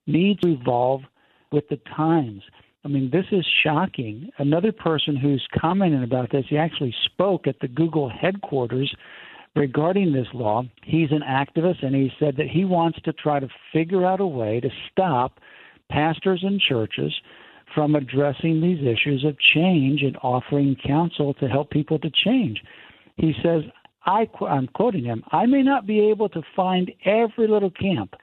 needs to evolve with the times. I mean, this is shocking. Another person who's commenting about this, he actually spoke at the Google headquarters regarding this law. He's an activist, and he said that he wants to try to figure out a way to stop pastors and churches from addressing these issues of change and offering counsel to help people to change. He says, I, I'm quoting him, I may not be able to find every little camp,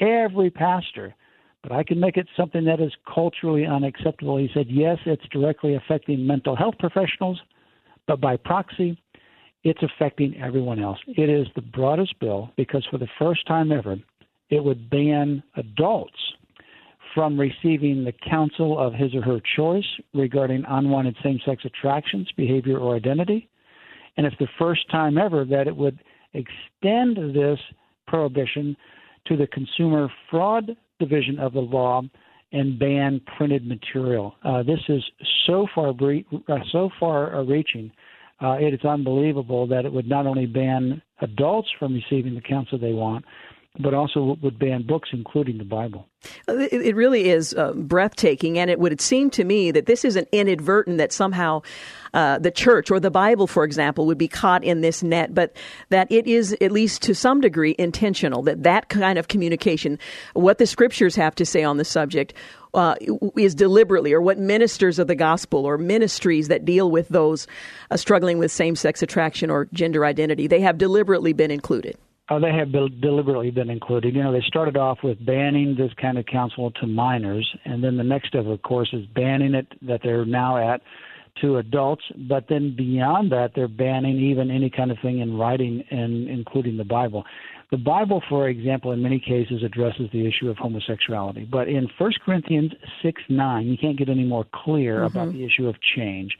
every pastor, but I can make it something that is culturally unacceptable. He said, yes, it's directly affecting mental health professionals, but by proxy, it's affecting everyone else. It is the broadest bill because for the first time ever, it would ban adults from receiving the counsel of his or her choice regarding unwanted same sex attractions, behavior, or identity. And it's the first time ever that it would extend this prohibition to the consumer fraud division of the law and ban printed material. Uh, this is so far bre- uh, so far reaching. Uh, it is unbelievable that it would not only ban adults from receiving the counsel they want, but also would ban books, including the Bible. It really is uh, breathtaking, and it would seem to me that this isn't inadvertent that somehow uh, the church or the Bible, for example, would be caught in this net, but that it is at least to some degree intentional. That that kind of communication, what the scriptures have to say on the subject, uh, is deliberately, or what ministers of the gospel or ministries that deal with those uh, struggling with same sex attraction or gender identity, they have deliberately been included. Oh, they have deliberately been included. You know, they started off with banning this kind of counsel to minors, and then the next step, of course, is banning it that they're now at to adults. But then beyond that, they're banning even any kind of thing in writing, and including the Bible. The Bible, for example, in many cases addresses the issue of homosexuality. But in 1 Corinthians 6 9, you can't get any more clear mm-hmm. about the issue of change.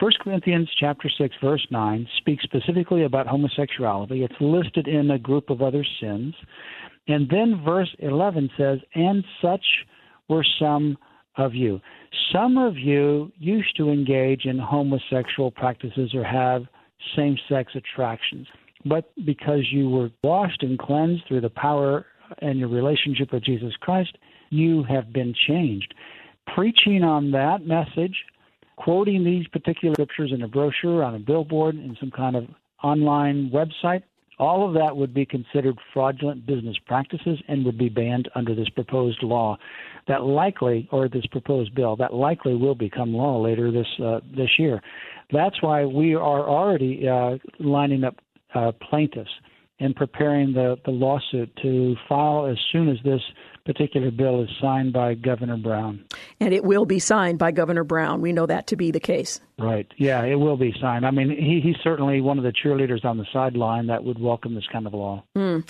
1 Corinthians chapter 6 verse 9 speaks specifically about homosexuality. It's listed in a group of other sins. And then verse 11 says, "And such were some of you." Some of you used to engage in homosexual practices or have same-sex attractions. But because you were washed and cleansed through the power and your relationship with Jesus Christ, you have been changed. Preaching on that message quoting these particular scriptures in a brochure, on a billboard, in some kind of online website, all of that would be considered fraudulent business practices and would be banned under this proposed law. That likely, or this proposed bill, that likely will become law later this uh, this year. That's why we are already uh, lining up uh, plaintiffs and preparing the, the lawsuit to file as soon as this particular bill is signed by Governor Brown. And it will be signed by Governor Brown. We know that to be the case. Right. Yeah, it will be signed. I mean, he, he's certainly one of the cheerleaders on the sideline that would welcome this kind of law. Mm.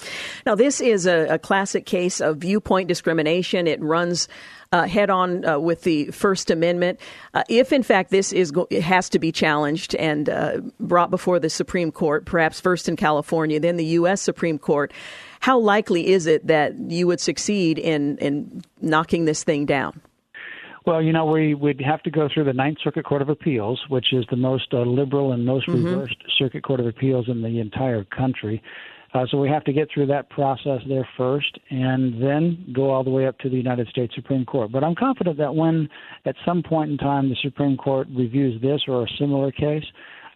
Now, this is a, a, classic case of viewpoint discrimination. It runs uh, head on uh, with the First Amendment. Uh, if, in fact, this is go- has to be challenged and uh, brought before the Supreme Court, perhaps first in California, then the U.S. Supreme Court, how likely is it that you would succeed in, in knocking this thing down? Well, you know, we would have to go through the Ninth Circuit Court of Appeals, which is the most uh, liberal and most mm-hmm. reversed circuit court of appeals in the entire country. Uh, so we have to get through that process there first, and then go all the way up to the United States Supreme Court. But I'm confident that when, at some point in time, the Supreme Court reviews this or a similar case,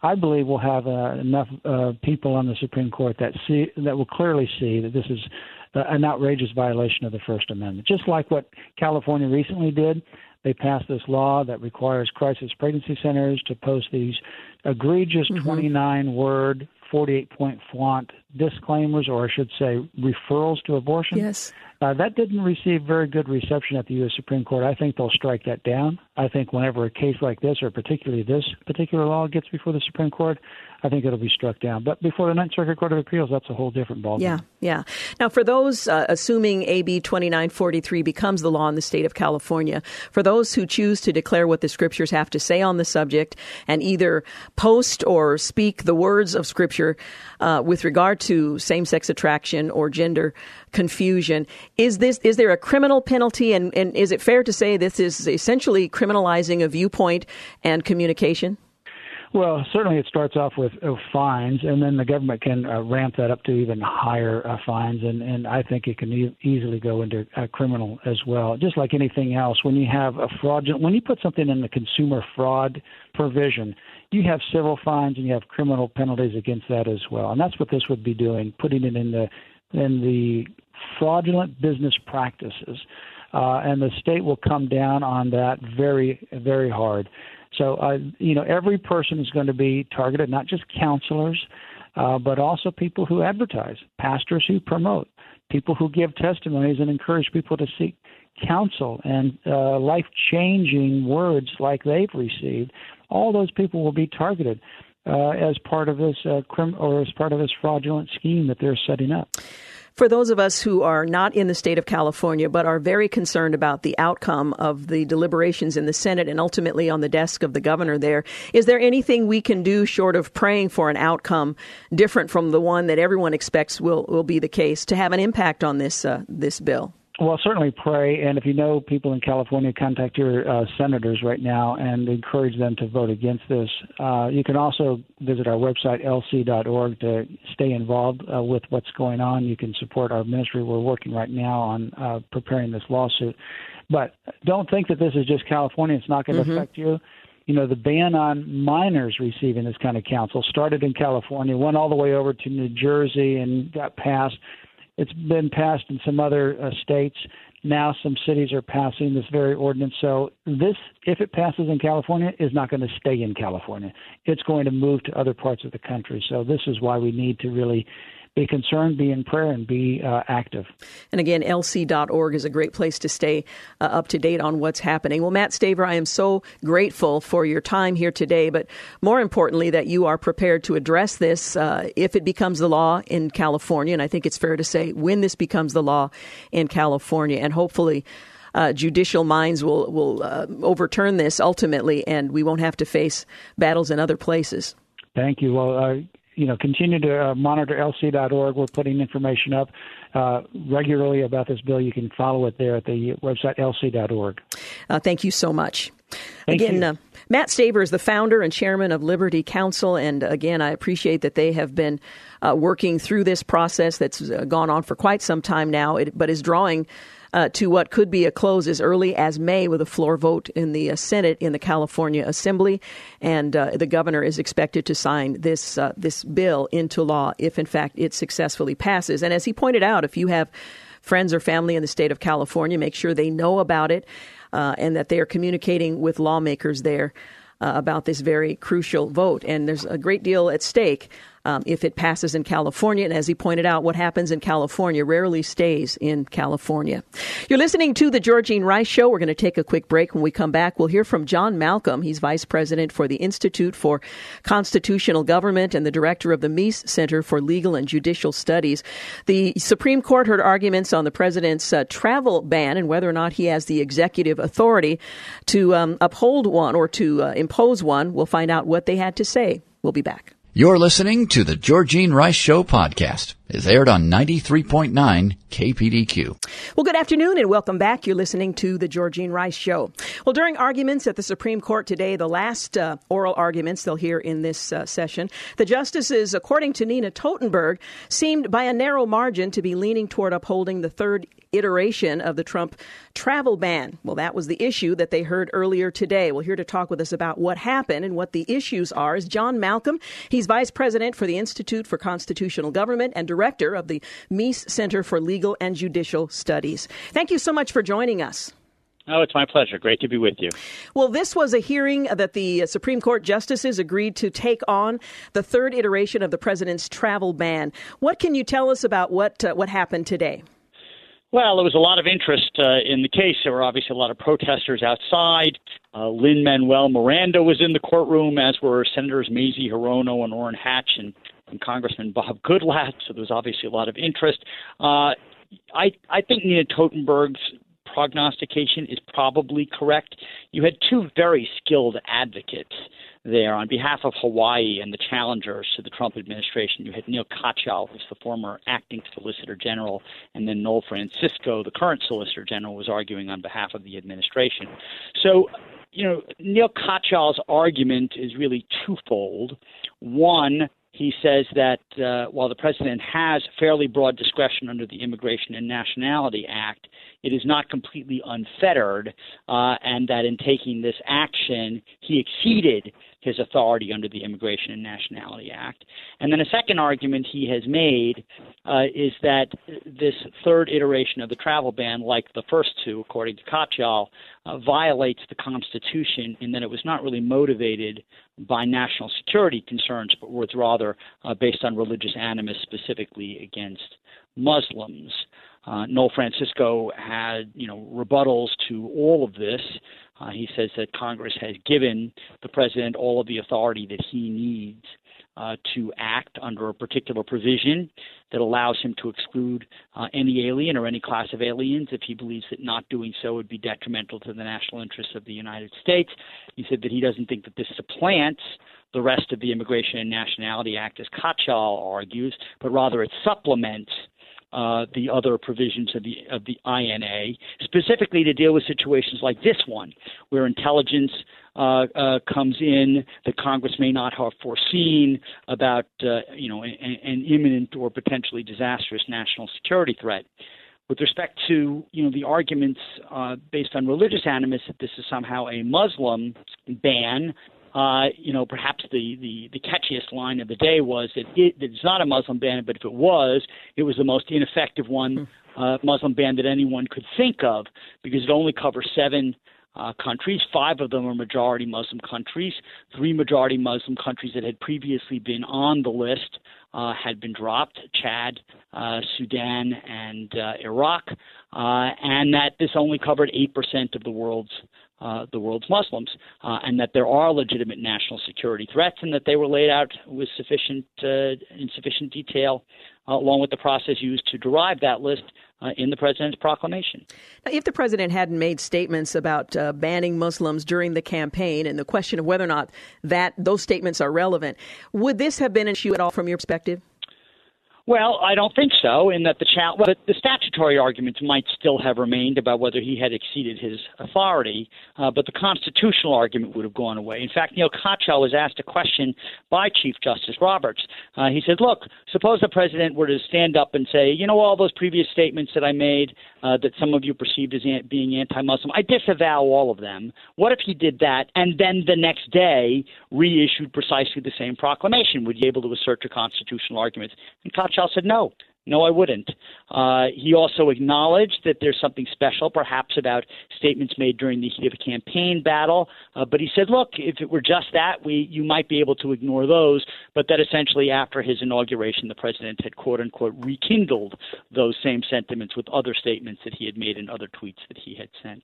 I believe we'll have uh, enough uh, people on the Supreme Court that see that will clearly see that this is uh, an outrageous violation of the First Amendment. Just like what California recently did, they passed this law that requires crisis pregnancy centers to post these egregious mm-hmm. 29 word 48 point font disclaimers, or I should say, referrals to abortion. Yes. Uh, that didn't receive very good reception at the U.S. Supreme Court. I think they'll strike that down. I think whenever a case like this, or particularly this particular law, gets before the Supreme Court, I think it'll be struck down. But before the Ninth Circuit Court of Appeals, that's a whole different ballgame. Yeah, yeah. Now, for those uh, assuming AB 2943 becomes the law in the state of California, for those who choose to declare what the scriptures have to say on the subject and either post or speak the words of scripture uh, with regard to same-sex attraction or gender confusion, is this is there a criminal penalty? And, and is it fair to say this is essentially criminalizing a viewpoint and communication? Well, certainly it starts off with uh, fines, and then the government can uh, ramp that up to even higher uh, fines, and, and I think it can e- easily go into uh, criminal as well. Just like anything else, when you have a fraudulent, when you put something in the consumer fraud provision, you have civil fines and you have criminal penalties against that as well, and that's what this would be doing, putting it in the in the fraudulent business practices, uh, and the state will come down on that very very hard. So, uh, you know, every person is going to be targeted, not just counselors, uh, but also people who advertise, pastors who promote, people who give testimonies and encourage people to seek counsel and uh, life changing words like they've received. All those people will be targeted. Uh, as part of this uh, crim- or as part of this fraudulent scheme that they're setting up. For those of us who are not in the state of California but are very concerned about the outcome of the deliberations in the Senate and ultimately on the desk of the governor there, is there anything we can do short of praying for an outcome different from the one that everyone expects will, will be the case to have an impact on this uh, this bill? Well, certainly pray, and if you know people in California, contact your uh, senators right now and encourage them to vote against this. Uh, you can also visit our website, lc.org, to stay involved uh, with what's going on. You can support our ministry. We're working right now on uh, preparing this lawsuit. But don't think that this is just California. It's not going to mm-hmm. affect you. You know, the ban on minors receiving this kind of counsel started in California, went all the way over to New Jersey, and got passed it's been passed in some other uh, states. Now some cities are passing this very ordinance. So this, if it passes in California, is not going to stay in California. It's going to move to other parts of the country. So this is why we need to really be concerned, be in prayer, and be uh, active. And again, lc.org is a great place to stay uh, up to date on what's happening. Well, Matt Staver, I am so grateful for your time here today, but more importantly, that you are prepared to address this uh, if it becomes the law in California. And I think it's fair to say when this becomes the law in California, and hopefully. Uh, judicial minds will will uh, overturn this ultimately, and we won't have to face battles in other places. Thank you. Well, uh, you know, continue to uh, monitor lc.org. We're putting information up uh, regularly about this bill. You can follow it there at the website lc.org. Uh, thank you so much. Thank again, uh, Matt Staver is the founder and chairman of Liberty Counsel, and again, I appreciate that they have been uh, working through this process that's uh, gone on for quite some time now, it, but is drawing uh, to what could be a close as early as May with a floor vote in the uh, Senate in the California Assembly, and uh, the governor is expected to sign this uh, this bill into law if, in fact, it successfully passes. And as he pointed out, if you have friends or family in the state of California, make sure they know about it uh, and that they are communicating with lawmakers there. Uh, about this very crucial vote. And there's a great deal at stake um, if it passes in California. And as he pointed out, what happens in California rarely stays in California. You're listening to the Georgene Rice Show. We're going to take a quick break. When we come back, we'll hear from John Malcolm. He's vice president for the Institute for Constitutional Government and the director of the Meese Center for Legal and Judicial Studies. The Supreme Court heard arguments on the president's uh, travel ban and whether or not he has the executive authority to um, uphold one or to uh, impose one. We'll find out what they had to say. We'll be back. You're listening to the Georgene Rice Show podcast. It's aired on 93.9 KPDQ. Well, good afternoon and welcome back. You're listening to the Georgene Rice Show. Well, during arguments at the Supreme Court today, the last uh, oral arguments they'll hear in this uh, session, the justices, according to Nina Totenberg, seemed by a narrow margin to be leaning toward upholding the third iteration of the Trump travel ban. Well, that was the issue that they heard earlier today. Well, here to talk with us about what happened and what the issues are is John Malcolm. He's vice president for the Institute for Constitutional Government and director of the Meese Center for Legal and Judicial Studies. Thank you so much for joining us. Oh, it's my pleasure. Great to be with you. Well, this was a hearing that the Supreme Court justices agreed to take on the third iteration of the president's travel ban. What can you tell us about what uh, what happened today? Well, there was a lot of interest uh, in the case. There were obviously a lot of protesters outside. Uh, Lin Manuel Miranda was in the courtroom, as were Senators Mazie Hirono and Orrin Hatch and, and Congressman Bob Goodlatte. So there was obviously a lot of interest. Uh, I I think Nina Totenberg's prognostication is probably correct. You had two very skilled advocates there on behalf of Hawaii and the challengers to the Trump administration. You had Neil Katyal, who's the former acting Solicitor General, and then Noel Francisco, the current Solicitor General, was arguing on behalf of the administration. So, you know, Neil Katyal's argument is really twofold. One, he says that uh, while the president has fairly broad discretion under the Immigration and Nationality Act, it is not completely unfettered, uh, and that in taking this action, he exceeded his authority under the Immigration and Nationality Act. And then a second argument he has made uh, is that this third iteration of the travel ban, like the first two, according to Katyal, uh, violates the Constitution in that it was not really motivated by national security concerns, but was rather uh, based on religious animus, specifically against Muslims. Uh, Noel Francisco had, you know, rebuttals to all of this. Uh, he says that Congress has given the president all of the authority that he needs uh, to act under a particular provision that allows him to exclude uh, any alien or any class of aliens if he believes that not doing so would be detrimental to the national interests of the United States. He said that he doesn't think that this supplants the rest of the Immigration and Nationality Act, as Katyal argues, but rather it supplements uh, the other provisions of the of the INA, specifically to deal with situations like this one, where intelligence uh, uh, comes in that Congress may not have foreseen about uh, you know an, an imminent or potentially disastrous national security threat. With respect to you know the arguments uh, based on religious animus that this is somehow a Muslim ban, uh, you know, perhaps the, the, the catchiest line of the day was that it, it's not a Muslim ban, but if it was, it was the most ineffective one, hmm. uh, Muslim ban that anyone could think of because it only covers seven uh, countries. Five of them are majority Muslim countries. Three majority Muslim countries that had previously been on the list uh, had been dropped Chad, uh, Sudan, and uh, Iraq. Uh, and that this only covered 8% of the world's uh, the world's Muslims, uh, and that there are legitimate national security threats, and that they were laid out with sufficient uh, in sufficient detail, uh, along with the process used to derive that list uh, in the president's proclamation. Now, if the president hadn't made statements about banning Muslims during the campaign, and the question of whether or not that those statements are relevant, would this have been an issue at all from your perspective? Well, I don't think so. In that the cha- well, the statutory arguments might still have remained about whether he had exceeded his authority, uh, but the constitutional argument would have gone away. In fact, Neil Katyal was asked a question by Chief Justice Roberts. Uh, he said, "Look, suppose the president were to stand up and say, you know, all those previous statements that I made uh, that some of you perceived as an- being anti-Muslim, I disavow all of them. What if he did that and then the next day reissued precisely the same proclamation? Would you be able to assert your constitutional arguments?" And Katyal Rothschild said no. No, I wouldn't. Uh, he also acknowledged that there's something special, perhaps, about statements made during the heat of a campaign battle. Uh, but he said, look, if it were just that, we you might be able to ignore those. But that essentially, after his inauguration, the president had quote unquote rekindled those same sentiments with other statements that he had made and other tweets that he had sent.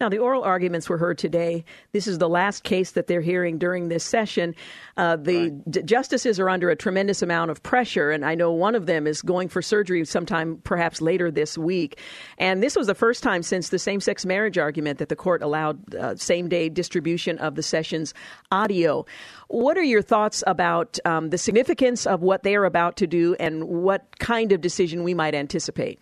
Now, the oral arguments were heard today. This is the last case that they're hearing during this session. Uh, the right. d- justices are under a tremendous amount of pressure, and I know one of them is going for surgery sometime perhaps later this week. And this was the first time since the same sex marriage argument that the court allowed uh, same day distribution of the session's audio. What are your thoughts about um, the significance of what they are about to do and what kind of decision we might anticipate?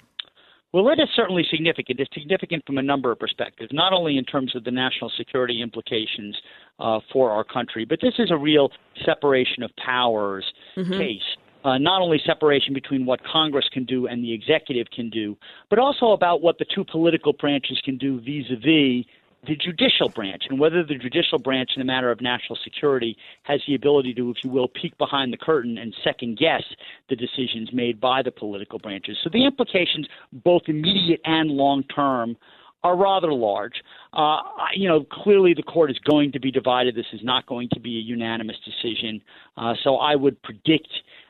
Well, it is certainly significant. It's significant from a number of perspectives, not only in terms of the national security implications uh, for our country, but this is a real separation of powers mm-hmm. case uh, not only separation between what Congress can do and the executive can do, but also about what the two political branches can do vis a vis the judicial branch and whether the judicial branch in the matter of national security has the ability to, if you will, peek behind the curtain and second guess the decisions made by the political branches. So the implications, both immediate and long term, are rather large. Uh, you know, clearly the court is going to be divided. This is not going to be a unanimous decision. Uh, so I would predict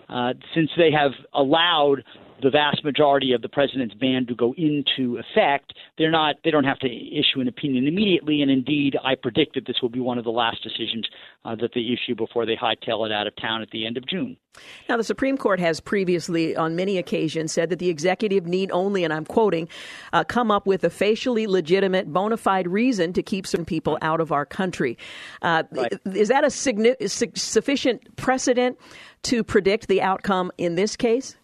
uh, since they have allowed the vast majority of the president's ban to go into effect, they're not they don't have to issue an opinion immediately. And indeed, I predict that this will be one of the last decisions uh, that they issue before they hightail it out of town at the end of June. Now, the Supreme Court has previously, on many occasions, said that the executive need only, and I'm quoting, uh, come up with a facially legitimate, bona fide reason to keep some people out of our country. Uh, right. Is that a signi- sufficient precedent to predict the outcome in this case?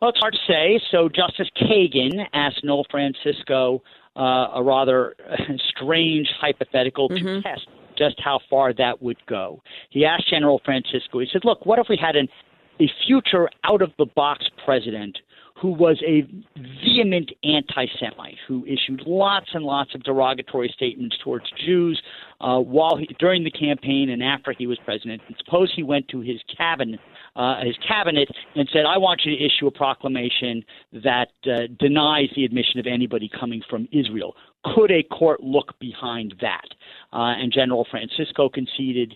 Well, it's hard to say. So Justice Kagan asked Noel Francisco uh, a rather *laughs* strange hypothetical mm-hmm. to test just how far that would go. He asked General Francisco, he said, Look, what if we had an, a future out of the box president who was a vehement anti Semite, who issued lots and lots of derogatory statements towards Jews uh, while he, during the campaign and after he was president. And suppose he went to his cabinet, uh, his cabinet, and said, "I want you to issue a proclamation that uh, denies the admission of anybody coming from Israel." Could a court look behind that? Uh, and General Francisco conceded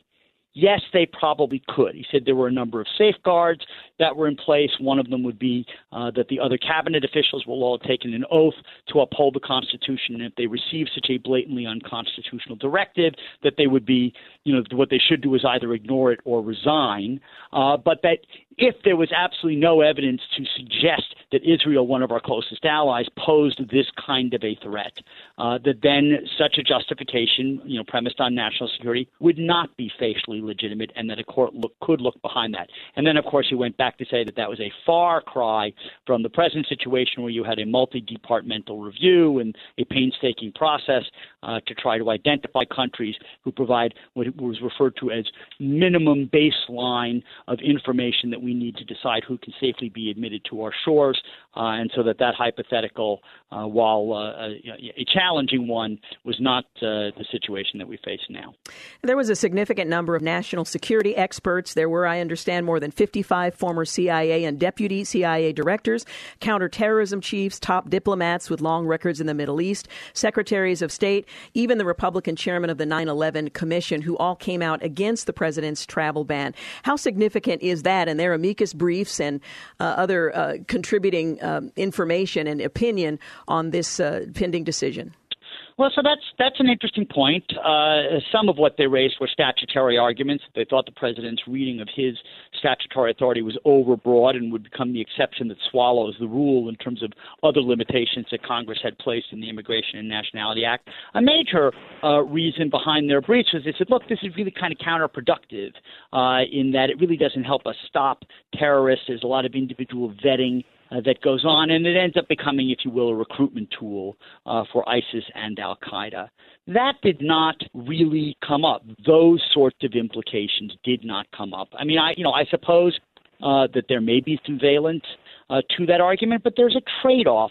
yes, they probably could. He said there were a number of safeguards that were in place. One of them would be uh, that the other cabinet officials will all have taken an oath to uphold the Constitution, and if they receive such a blatantly unconstitutional directive, that they would be, you know, what they should do is either ignore it or resign. Uh, but that if there was absolutely no evidence to suggest that Israel, one of our closest allies, posed this kind of a threat, uh, that then such a justification, you know, premised on national security, would not be facially legitimate, and that a court look, could look behind that. And then, of course, he went back to say that that was a far cry from the present situation where you had a multi-departmental review and a painstaking process uh, to try to identify countries who provide what was referred to as minimum baseline of information that we need to decide who can safely be admitted to our shores, uh, and so that that hypothetical, uh, while uh, a, a, challenging one, was not uh, the situation that we face now. There was a significant number of national security experts. There were, I understand, more than 55 former CIA and deputy CIA directors, counterterrorism chiefs, top diplomats with long records in the Middle East, secretaries of state, even the Republican chairman of the 9 11 Commission, who all came out against the president's travel ban. How significant is that and their amicus briefs and uh, other uh, contributing um, information and opinion on this uh, pending decision? Well, so that's that's an interesting point. Uh, some of what they raised were statutory arguments. They thought the president's reading of his statutory authority was overbroad and would become the exception that swallows the rule in terms of other limitations that Congress had placed in the Immigration and Nationality Act. A major uh, reason behind their breach was they said, look, this is really kind of counterproductive uh, in that it really doesn't help us stop terrorists. There's a lot of individual vetting uh, that goes on, and it ends up becoming, if you will, a recruitment tool uh, for ISIS and Al Qaeda. That did not really come up. Those sorts of implications did not come up. I mean, I you know I suppose uh, that there may be some valence uh, to that argument, but there's a trade-off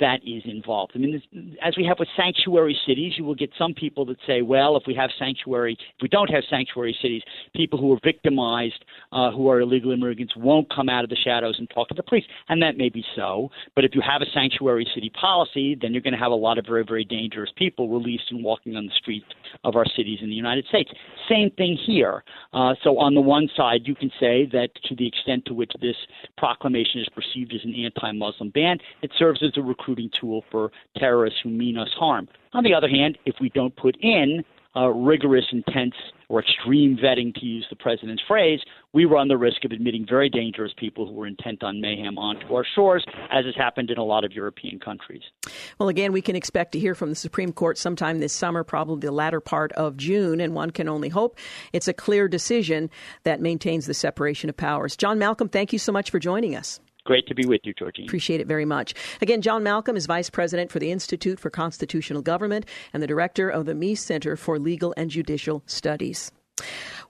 that is involved. I mean, as we have with sanctuary cities, you will get some people that say, well, if we have sanctuary, if we don't have sanctuary cities, people who are victimized, uh, who are illegal immigrants, won't come out of the shadows and talk to the police. And that may be so. But if you have a sanctuary city policy, then you're going to have a lot of very, very dangerous people released and walking on the streets of our cities in the United States. Same thing here. Uh, so on the one side, you can say that to the extent to which this proclamation is perceived as an anti-Muslim ban, it serves as a recruiting tool for terrorists who mean us harm. On the other hand, if we don't put in uh, rigorous, intense, or extreme vetting, to use the president's phrase, we run the risk of admitting very dangerous people who are intent on mayhem onto our shores, as has happened in a lot of European countries. Well, again, we can expect to hear from the Supreme Court sometime this summer, probably the latter part of June, and one can only hope it's a clear decision that maintains the separation of powers. John Malcolm, thank you so much for joining us. Great to be with you, Georgene. Appreciate it very much. Again, John Malcolm is Vice President for the Institute for Constitutional Government and the Director of the Meese Center for Legal and Judicial Studies.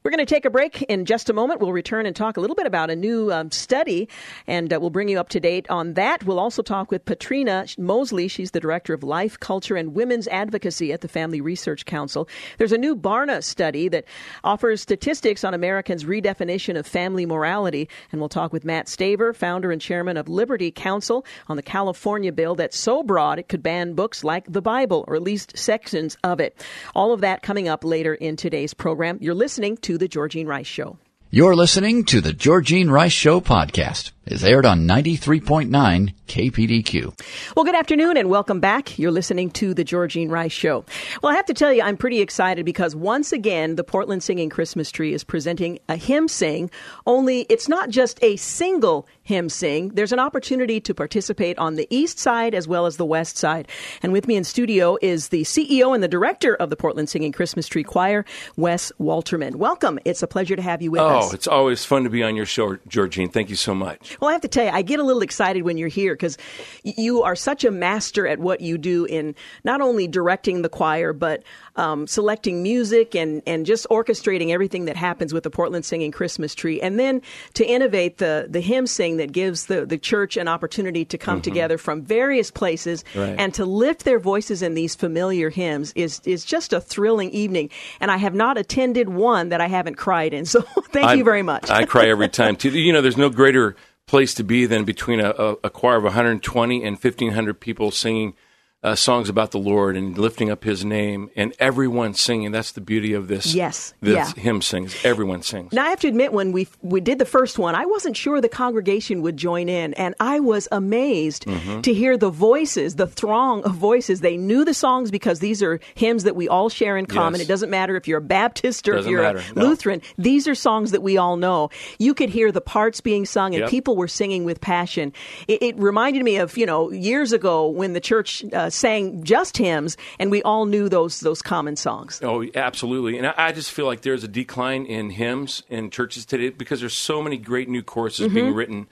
We're going to take a break in just a moment. We'll return and talk a little bit about a new um, study, and uh, we'll bring you up to date on that. We'll also talk with Patrina Mosley. She's the Director of Life, Culture, and Women's Advocacy at the Family Research Council. There's a new Barna study that offers statistics on Americans' redefinition of family morality, and we'll talk with Matt Staver, founder and chairman of Liberty Counsel, on the California bill that's so broad it could ban books like the Bible, or at least sections of it. All of that coming up later in today's program. You're listening to The Georgene Rice Show. You're listening to The Georgene Rice Show podcast is aired on 93.9 KPDQ. Well, good afternoon and welcome back. You're listening to The Georgene Rice Show. Well, I have to tell you, I'm pretty excited because once again, the Portland Singing Christmas Tree is presenting a hymn sing, only it's not just a single hymn sing. There's an opportunity to participate on the east side as well as the west side. And with me in studio is the CEO and the director of the Portland Singing Christmas Tree Choir, Wes Walterman. Welcome. It's a pleasure to have you with oh, us. Oh, it's always fun to be on your show, Georgene. Thank you so much. Well, I have to tell you, I get a little excited when you're here because you are such a master at what you do in not only directing the choir, but um, selecting music and, and just orchestrating everything that happens with the Portland Singing Christmas Tree. And then to innovate the, the hymn sing that gives the, the church an opportunity to come mm-hmm. together from various places right. and to lift their voices in these familiar hymns is, is just a thrilling evening. And I have not attended one that I haven't cried in. *laughs* So thank I, you very much. I cry every time, too. You know, there's no greater place to be than between a, a, a choir of 120 and 1,500 people singing uh, songs about the Lord and lifting up His name, and everyone singing. That's the beauty of this. Yes, this yeah. hymn sings. Everyone sings. Now I have to admit, when we we did the first one, I wasn't sure the congregation would join in, and I was amazed Mm-hmm. to hear the voices, the throng of voices. They knew the songs because these are hymns that we all share in common. Yes. It doesn't matter if you're a Baptist or if Doesn't you're matter, a no. Lutheran. These are songs that we all know. You could hear the parts being sung, and Yep. people were singing with passion. It, it reminded me of you know years ago when the church uh, sang just hymns, and we all knew those those common songs. Oh, absolutely. And I, I just feel like there's a decline in hymns in churches today because there's so many great new courses Mm-hmm. being written.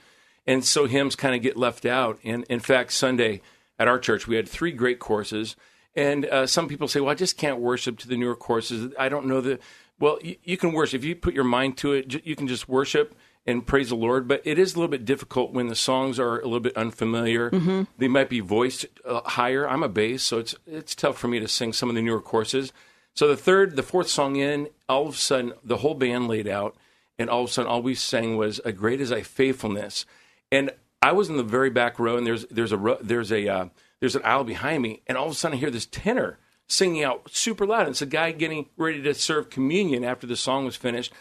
And so hymns kind of get left out. And in fact, Sunday at our church, we had three great courses. And uh, some people say, well, I just can't worship to the newer courses. I don't know the. Well, you, you can worship. If you put your mind to it, j- you can just worship and praise the Lord. But it is a little bit difficult when the songs are a little bit unfamiliar. They might be voiced uh, higher. I'm a bass, so it's it's tough for me to sing some of the newer courses. So the third, the fourth song in, all of a sudden the whole band laid out, and all of a sudden all we sang was "A Great Is Thy Faithfulness," and I was in the very back row, and there's there's a there's a uh, there's an aisle behind me, and all of a sudden I hear this tenor singing out super loud. And it's a guy getting ready to serve communion after the song was finished,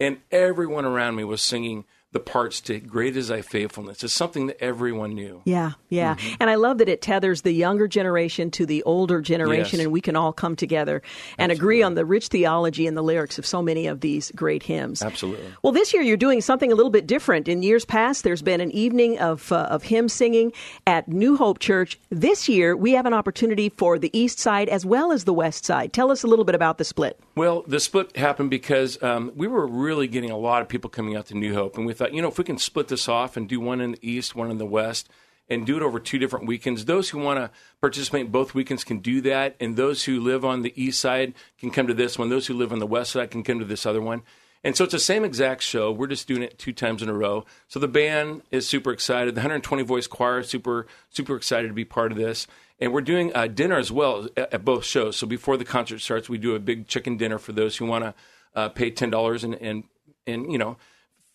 and everyone around me was singing the parts to "Great Is Thy Faithfulness." It's something that everyone knew. Yeah, yeah. Mm-hmm. And I love that it tethers the younger generation to the older generation, Yes. and we can all come together and agree on the rich theology and the lyrics of so many of these great hymns. Absolutely. Well, this year you're doing something a little bit different. In years past, there's been an evening of, uh, of hymn singing at New Hope Church. This year, we have an opportunity for the east side as well as the west side. Tell us a little bit about the split. Well, the split happened because um, we were really getting a lot of people coming out to New Hope, and we thought, you know, if we can split this off and do one in the east, one in the west, and do it over two different weekends, those who want to participate in both weekends can do that, and those who live on the east side can come to this one. Those who live on the west side can come to this other one. And so it's the same exact show. We're just doing it two times in a row. So the band is super excited. The 120 voice choir super super excited to be part of this. And we're doing uh, dinner as well at, at both shows. So before the concert starts, we do a big chicken dinner for those who want to uh, pay ten dollars and and and you know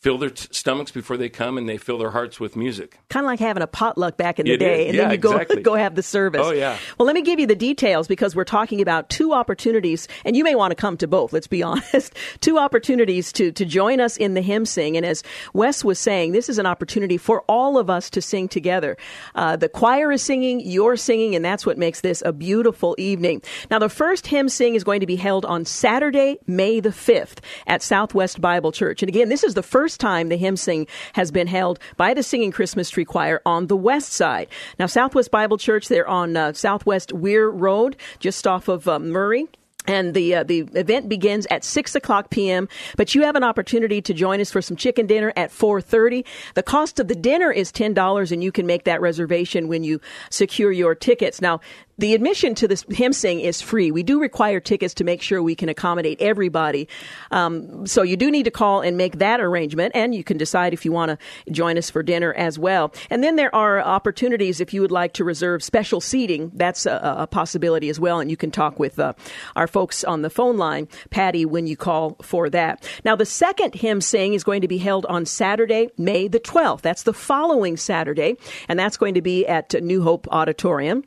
fill their t- stomachs before they come and they fill their hearts with music. kind of like having a potluck back in the It day, is. and Yeah, then you go exactly. *laughs* go have the service. Oh, yeah. Well, let me give you the details because we're talking about two opportunities, and you may want to come to both. Let's be *laughs* honest. Two opportunities to to join us in the hymn sing, and as Wes was saying, this is an opportunity for all of us to sing together. Uh, the choir is singing, you're singing, and that's what makes this a beautiful evening. Now, the first hymn sing is going to be held on Saturday, May the fifth, at Southwest Bible Church, and again, this is the first time the hymn sing has been held by the Singing Christmas Tree Choir on the west side. Now, Southwest Bible Church, they're on uh, Southwest Weir Road, just off of uh, Murray. And the uh, the event begins at six o'clock p.m. But you have an opportunity to join us for some chicken dinner at four thirty. The cost of the dinner is ten dollars, and you can make that reservation when you secure your tickets. Now, the admission to this hymn sing is free. We do require tickets to make sure we can accommodate everybody. Um, so you do need to call and make that arrangement, and you can decide if you want to join us for dinner as well. And then there are opportunities if you would like to reserve special seating. That's a, a possibility as well, and you can talk with uh, our folks on the phone line, Patty, when you call for that. Now, the second hymn sing is going to be held on Saturday, May the 12th. That's the following Saturday, and that's going to be at New Hope Auditorium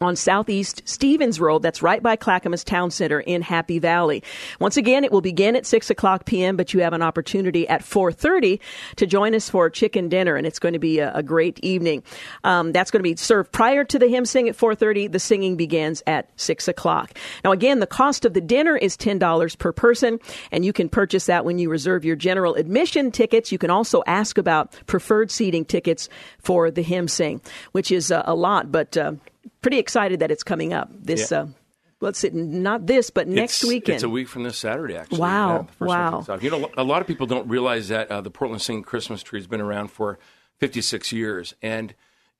on Southeast Stevens Road. That's right by Clackamas Town Center in Happy Valley. Once again, it will begin at 6 o'clock p.m., but you have an opportunity at 4.30 to join us for chicken dinner, and it's going to be a, a great evening. Um, that's going to be served prior to the hymn sing at 4.30. The singing begins at 6 o'clock. Now, again, the cost of the dinner is $10 per person, and you can purchase that when you reserve your general admission tickets. You can also ask about preferred seating tickets for the hymn sing, which is uh, a lot, but... Uh, pretty excited that it's coming up this Yeah. uh let's see not this but next it's, weekend It's a week from this Saturday, actually. Wow, Yeah, wow. You know, a lot of people don't realize that uh, the Portland Singing Christmas Tree has been around for 56 years, and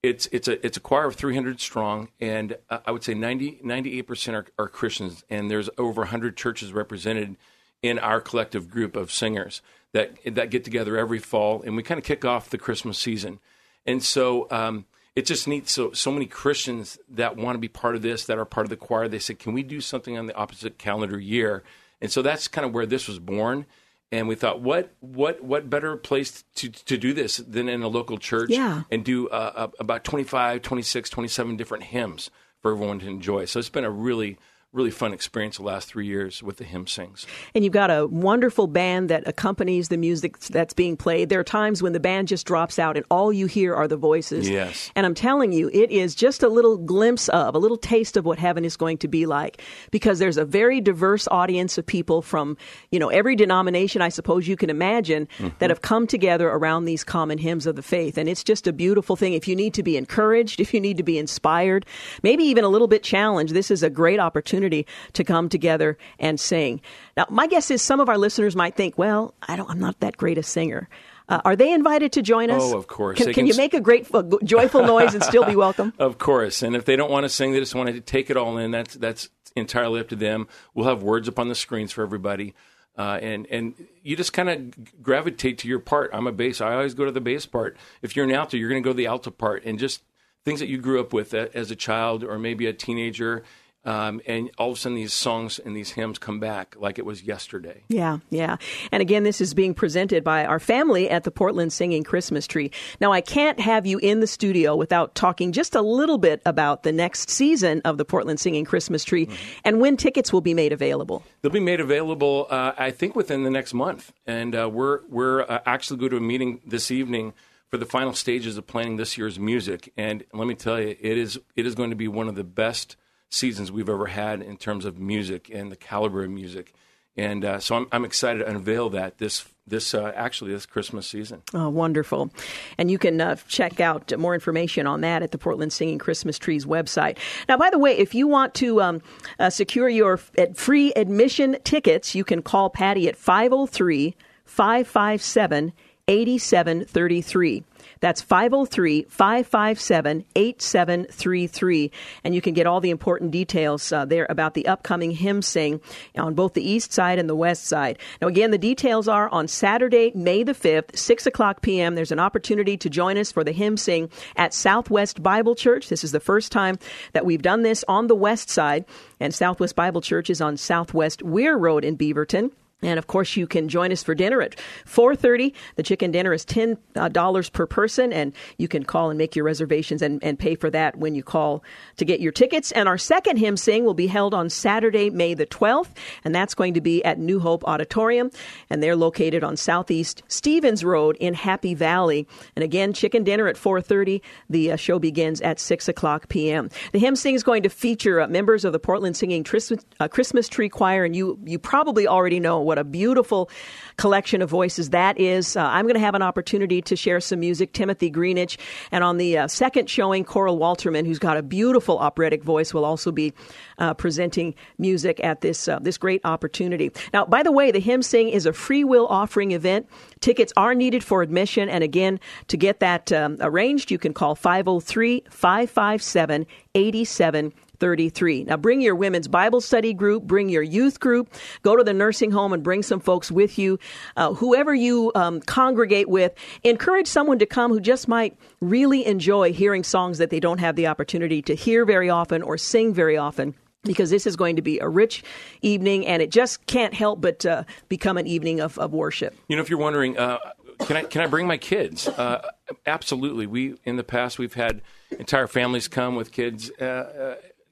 it's it's a it's a choir of 300 strong, and uh, I would say 90 98 percent are, are Christians, and there's over 100 churches represented in our collective group of singers that that get together every fall, and we kind of kick off the Christmas season, and so. Um, it's just neat. So so many Christians that want to be part of this, that are part of the choir, they said, "Can we do something on the opposite calendar year?" And so that's kind of where this was born. And we thought, what what what better place to to do this than in a local church? Yeah. And do uh, uh, about 25, 26, 27 different hymns for everyone to enjoy. So it's been a really really fun experience the last three years with the hymn sings. And you've got a wonderful band that accompanies the music that's being played. There are times when the band just drops out and all you hear are the voices. Yes. And I'm telling you, it is just a little glimpse of, a little taste of what heaven is going to be like because there's a very diverse audience of people from, you know, every denomination I suppose you can imagine mm-hmm. that have come together around these common hymns of the faith. And it's just a beautiful thing. If you need to be encouraged, if you need to be inspired, maybe even a little bit challenged, this is a great opportunity opportunity to come together and sing. Now, my guess is some of our listeners might think, well, I don't, I'm not that great a singer. Uh, are they invited to join us? Oh, of course. Can, can you make a great, uh, joyful noise and still be *laughs* welcome? of course. And if they don't want to sing, they just want to take it all in. That's that's entirely up to them. We'll have words up on the screens for everybody. Uh, and and you just kind of gravitate to your part. I'm a bass. I always go to the bass part. If you're an alto, you're going to go to the alto part, and just things that you grew up with as a child or maybe a teenager, um, and all of a sudden, these songs and these hymns come back like it was yesterday. Yeah, yeah. And again, this is being presented by our family at the Portland Singing Christmas Tree. Now, I can't have you in the studio without talking just a little bit about the next season of the Portland Singing Christmas Tree mm-hmm. and when tickets will be made available. They'll be made available, uh, I think, within the next month. And uh, we're we're uh, actually going to a meeting this evening for the final stages of planning this year's music. And let me tell you, it is it is going to be one of the best seasons we've ever had in terms of music and the caliber of music. And uh, so I'm, I'm, excited to unveil that this this uh, actually this Christmas season. Oh, wonderful! And you can uh, check out more information on that at the Portland Singing Christmas Trees website. Now, by the way, if you want to um, uh, secure your free admission tickets, you can call Patty at 503 557 8733. That's 503 557 8733. And you can get all the important details uh, there about the upcoming hymn sing on both the east side and the west side. Now, again, the details are on Saturday, May the 5th, 6 o'clock p.m. There's an opportunity to join us for the hymn sing at Southwest Bible Church. This is the first time that we've done this on the west side, and Southwest Bible Church is on Southwest Weir Road in Beaverton. And of course, you can join us for dinner at 4:30. The chicken dinner is ten uh, dollars per person, and you can call and make your reservations and, and pay for that when you call to get your tickets. And our second hymn sing will be held on Saturday, May the 12th, and that's going to be at New Hope Auditorium, and they're located on Southeast Stevens Road in Happy Valley. And again, chicken dinner at 4:30. The uh, show begins at 6 o'clock p.m. The hymn sing is going to feature uh, members of the Portland Singing Christmas Tree Choir, and you you probably already know what a beautiful collection of voices that is. Uh, I'm going to have an opportunity to share some music. Timothy Greenidge, and on the uh, second showing, Coral Walterman, who's got a beautiful operatic voice, will also be uh, presenting music at this uh, this great opportunity. Now, by the way, the Hymn Sing is a free will offering event. Tickets are needed for admission, and again, to get that um, arranged, you can call 503 557 87 33. Now bring your women's Bible study group, bring your youth group, go to the nursing home and bring some folks with you. Uh, whoever you um, congregate with, encourage someone to come who just might really enjoy hearing songs that they don't have the opportunity to hear very often or sing very often because this is going to be a rich evening and it just can't help but uh, become an evening of, of worship. You know, if you're wondering, uh, can I can I bring my kids? Uh, absolutely. We in the past we've had entire families come with kids.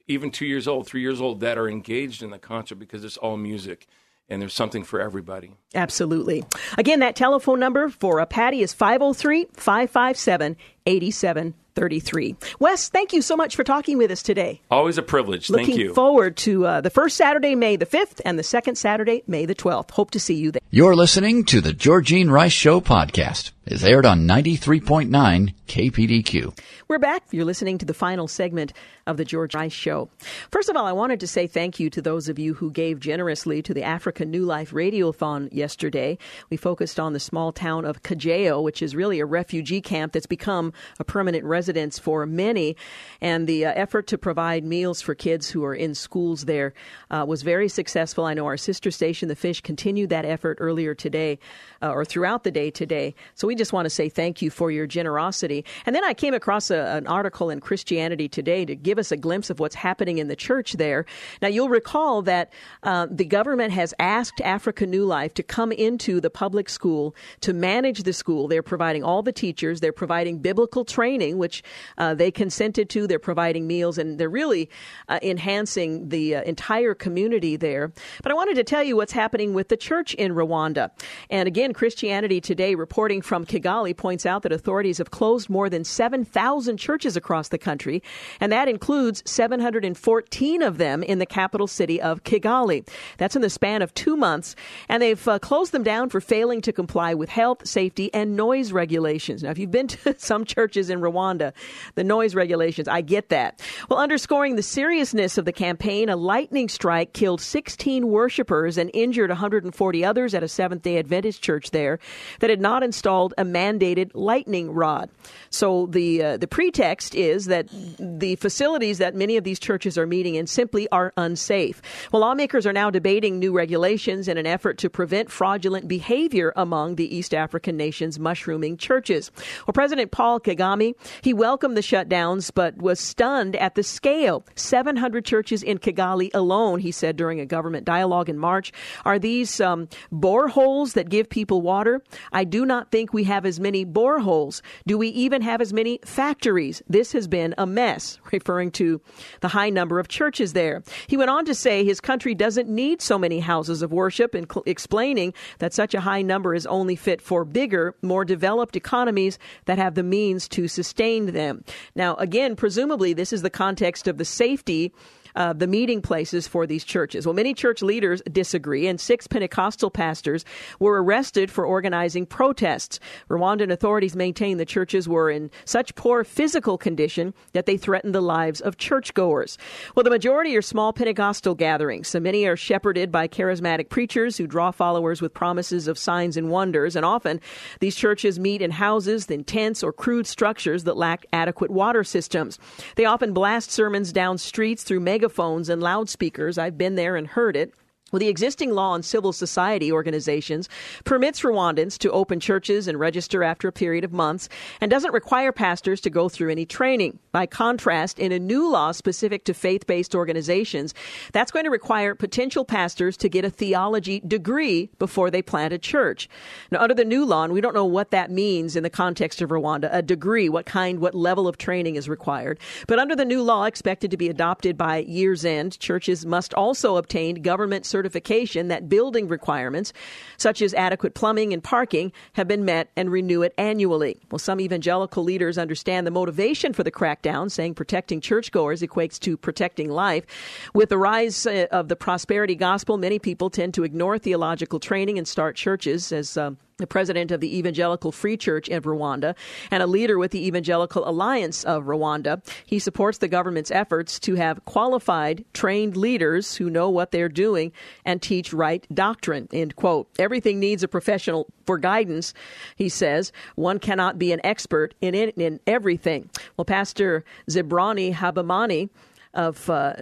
Even two years old, three years old, that are engaged in the concert because it's all music and there's something for everybody. Absolutely. Again, that telephone number for a Patty is 503 557 8733. Wes, thank you so much for talking with us today. Always a privilege. Looking thank you. forward to uh, the first Saturday, May the 5th, and the second Saturday, May the 12th. Hope to see you there. You're listening to the Georgene Rice Show podcast. It's aired on 93.9 KPDQ. We're back. You're listening to the final segment of the George Rice Show. First of all, I wanted to say thank you to those of you who gave generously to the Africa New Life Radiothon yesterday. We focused on the small town of Cajeo, which is really a refugee camp that's become a permanent residence for many. And the uh, effort to provide meals for kids who are in schools there uh, was very successful. I know our sister station, The Fish, continued that effort earlier today uh, or throughout the day today. So we just want to say thank you for your generosity. And then I came across a, an article in Christianity Today to give us a glimpse of what's happening in the church there. Now, you'll recall that uh, the government has asked Africa New Life to come into the public school to manage the school. They're providing all the teachers, they're providing biblical training, which uh, they consented to, they're providing meals, and they're really uh, enhancing the uh, entire community there. But I wanted to tell you what's happening with the church in Rwanda. And again, Christianity Today, reporting from Kigali, points out that authorities have closed more than 7,000 churches across the country, and that includes 714 of them in the capital city of Kigali. That's in the span of two months, and they've uh, closed them down for failing to comply with health, safety, and noise regulations. Now, if you've been *laughs* to some churches in Rwanda, the noise regulations, I get that. Well, underscoring the seriousness of the campaign, a lightning strike killed 16 worshipers and injured 140 others at a Seventh day Adventist church there that had not installed a mandated lightning rod. So the, uh, the pretext is that the facilities that many of these churches are meeting in simply are unsafe. Well, lawmakers are now debating new regulations in an effort to prevent fraudulent behavior among the East African nation's mushrooming churches. Well, President Paul Kagame, he welcomed the shutdowns, but was stunned at the scale. 700 churches in Kigali alone, he said during a government dialogue in March. Are these um, boreholes that give people water? I do not think we have as many boreholes. Do we even have as many factories? This has been a mess, *laughs* referring to the high number of churches there. He went on to say his country doesn't need so many houses of worship, and cl- explaining that such a high number is only fit for bigger, more developed economies that have the means to sustain them. Now, again, presumably this is the context of the safety uh, the meeting places for these churches. Well, many church leaders disagree, and six Pentecostal pastors were arrested for organizing protests. Rwandan authorities maintain the churches were in such poor physical condition that they threatened the lives of churchgoers. Well, the majority are small Pentecostal gatherings, so many are shepherded by charismatic preachers who draw followers with promises of signs and wonders, and often these churches meet in houses, in tents, or crude structures that lack adequate water systems. They often blast sermons down streets through mega megaphones and loudspeakers. I've been there and heard it. Well, the existing law on civil society organizations permits Rwandans to open churches and register after a period of months and doesn't require pastors to go through any training. By contrast, in a new law specific to faith based organizations, that's going to require potential pastors to get a theology degree before they plant a church. Now, under the new law, and we don't know what that means in the context of Rwanda, a degree, what kind, what level of training is required. But under the new law expected to be adopted by year's end, churches must also obtain government certification certification that building requirements, such as adequate plumbing and parking, have been met and renew it annually. Well, some evangelical leaders understand the motivation for the crackdown, saying protecting churchgoers equates to protecting life. With the rise uh, of the prosperity gospel, many people tend to ignore theological training and start churches, as um, the president of the Evangelical Free Church in Rwanda, and a leader with the Evangelical Alliance of Rwanda. He supports the government's efforts to have qualified, trained leaders who know what they're doing and teach right doctrine. End quote. Everything needs a professional for guidance, he says. One cannot be an expert in, in, in everything. Well, Pastor Zibrani Habamani of uh,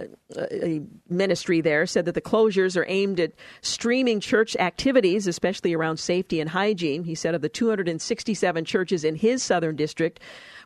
ministry there said that the closures are aimed at streaming church activities, especially around safety and hygiene. He said of the 267 churches in his southern district,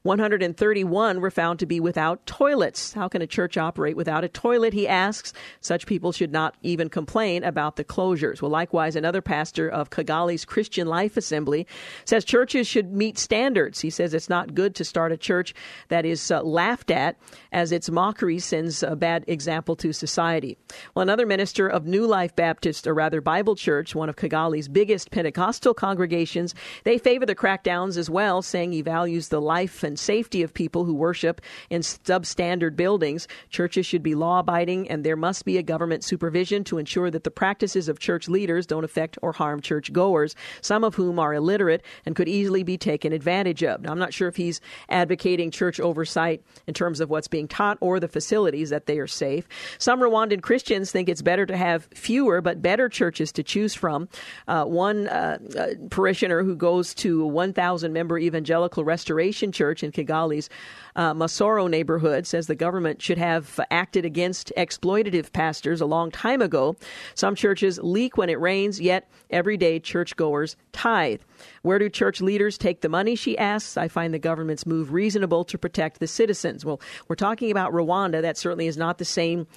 131 were found to be without toilets. How can a church operate without a toilet? He asks. Such people should not even complain about the closures. Well, likewise, another pastor of Kigali's Christian Life Assembly says churches should meet standards. He says it's not good to start a church that is uh, laughed at as its mockery sends a bad example to society. Well, another minister of New Life Baptist, or rather Bible Church, one of Kigali's biggest Pentecostal congregations, they favor the crackdowns as well, saying he values the life and safety of people who worship in substandard buildings. Churches should be law abiding, and there must be a government supervision to ensure that the practices of church leaders don't affect or harm church goers, some of whom are illiterate and could easily be taken advantage of. Now, I'm not sure if he's advocating church oversight in terms of what's being taught or the facilities that they are safe. Some Rwandan Christians think it's better to have fewer but better churches to choose from. Uh, one uh, uh, parishioner who goes to a 1,000 member evangelical restoration church in Kigali's uh, Masoro neighborhood says the government should have acted against exploitative pastors a long time ago. Some churches leak when it rains, yet everyday churchgoers tithe. Where do church leaders take the money? She asks. I find the government's move reasonable to protect the citizens. Well, we're talking about Rwanda. That certainly is not the same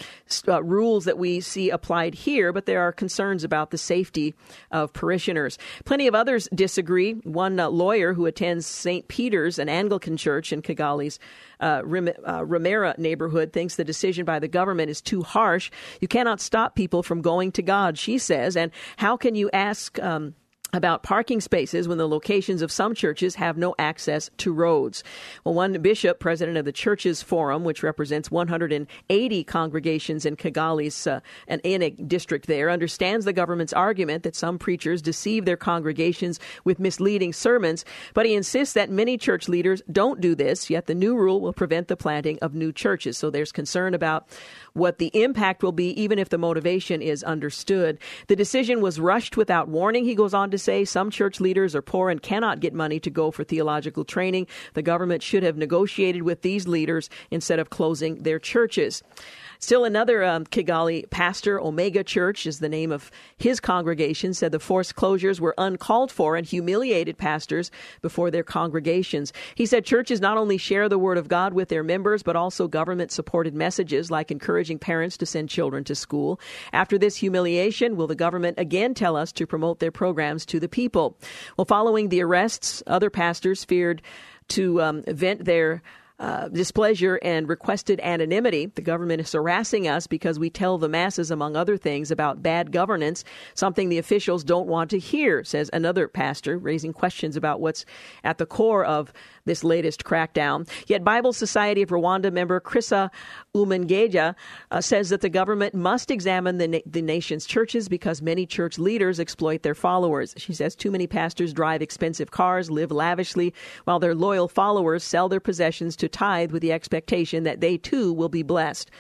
uh, rules that we see applied here, but there are concerns about the safety of parishioners. Plenty of others disagree. One uh, lawyer who attends St. Peter's, an Anglican church in Kigali's uh, uh, neighborhood thinks the decision by the government is too harsh. You cannot stop people from going to God, she says. And how can you ask um, about parking spaces when the locations of some churches have no access to roads. Well, one bishop, president of the Churches Forum, which represents 180 congregations in Kigali's uh, an Enig district there, understands the government's argument that some preachers deceive their congregations with misleading sermons, but he insists that many church leaders don't do this, yet the new rule will prevent the planting of new churches. So there's concern about what the impact will be, even if the motivation is understood. The decision was rushed without warning, he goes on to say. Some church leaders are poor and cannot get money to go for theological training. The government should have negotiated with these leaders instead of closing their churches. Still, another um, Kigali pastor, Omega Church is the name of his congregation, said the forced closures were uncalled for and humiliated pastors before their congregations. He said churches not only share the word of God with their members, but also government supported messages like encouraging parents to send children to school. After this humiliation, will the government again tell us to promote their programs to the people? Well, following the arrests, other pastors feared to um, vent their uh, displeasure and requested anonymity. The government is harassing us because we tell the masses, among other things, about bad governance, something the officials don't want to hear, says another pastor, raising questions about what's at the core of this latest crackdown. Yet Bible Society of Rwanda member Chrissa Umengeja uh, says that the government must examine the, na- the nation's churches because many church leaders exploit their followers. She says too many pastors drive expensive cars, live lavishly, while their loyal followers sell their possessions to tithe with the expectation that they too will be blessed.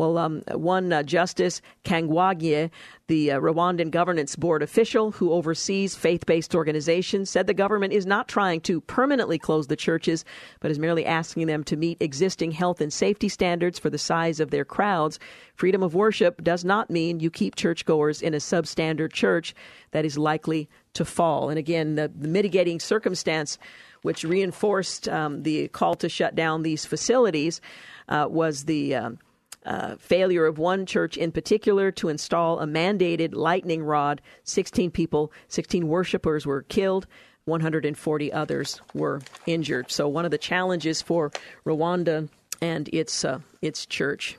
Well, um, one uh, Justus Kangwagye, the uh, Rwandan Governance Board official who oversees faith based organizations, said the government is not trying to permanently close the churches, but is merely asking them to meet existing health and safety standards for the size of their crowds. Freedom of worship does not mean you keep churchgoers in a substandard church that is likely to fall. And again, the, the mitigating circumstance which reinforced um, the call to shut down these facilities uh, was the. Um, uh, failure of one church in particular to install a mandated lightning rod. 16 people, 16 worshipers were killed. 140 others were injured. So one of the challenges for Rwanda and its uh, its church.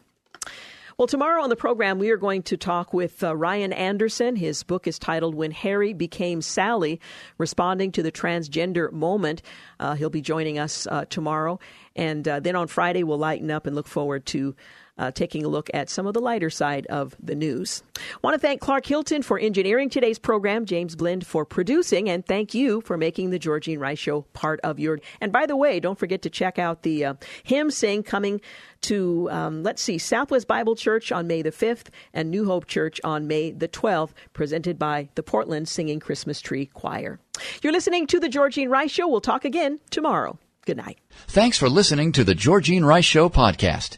Well, tomorrow on the program, we are going to talk with uh, Ryan Anderson. His book is titled When Harry Became Sally Responding to the Transgender Moment. Uh, he'll be joining us uh, tomorrow. And uh, then on Friday, we'll lighten up and look forward to uh, taking a look at some of the lighter side of the news. Want to thank Clark Hilton for engineering today's program, James Blend for producing, and thank you for making the Georgene Rice Show part of your. And by the way, don't forget to check out the uh, hymn sing coming to, um, let's see, Southwest Bible Church on May the 5th and New Hope Church on May the 12th, presented by the Portland Singing Christmas Tree Choir. You're listening to The Georgene Rice Show. We'll talk again tomorrow. Good night. Thanks for listening to The Georgene Rice Show podcast.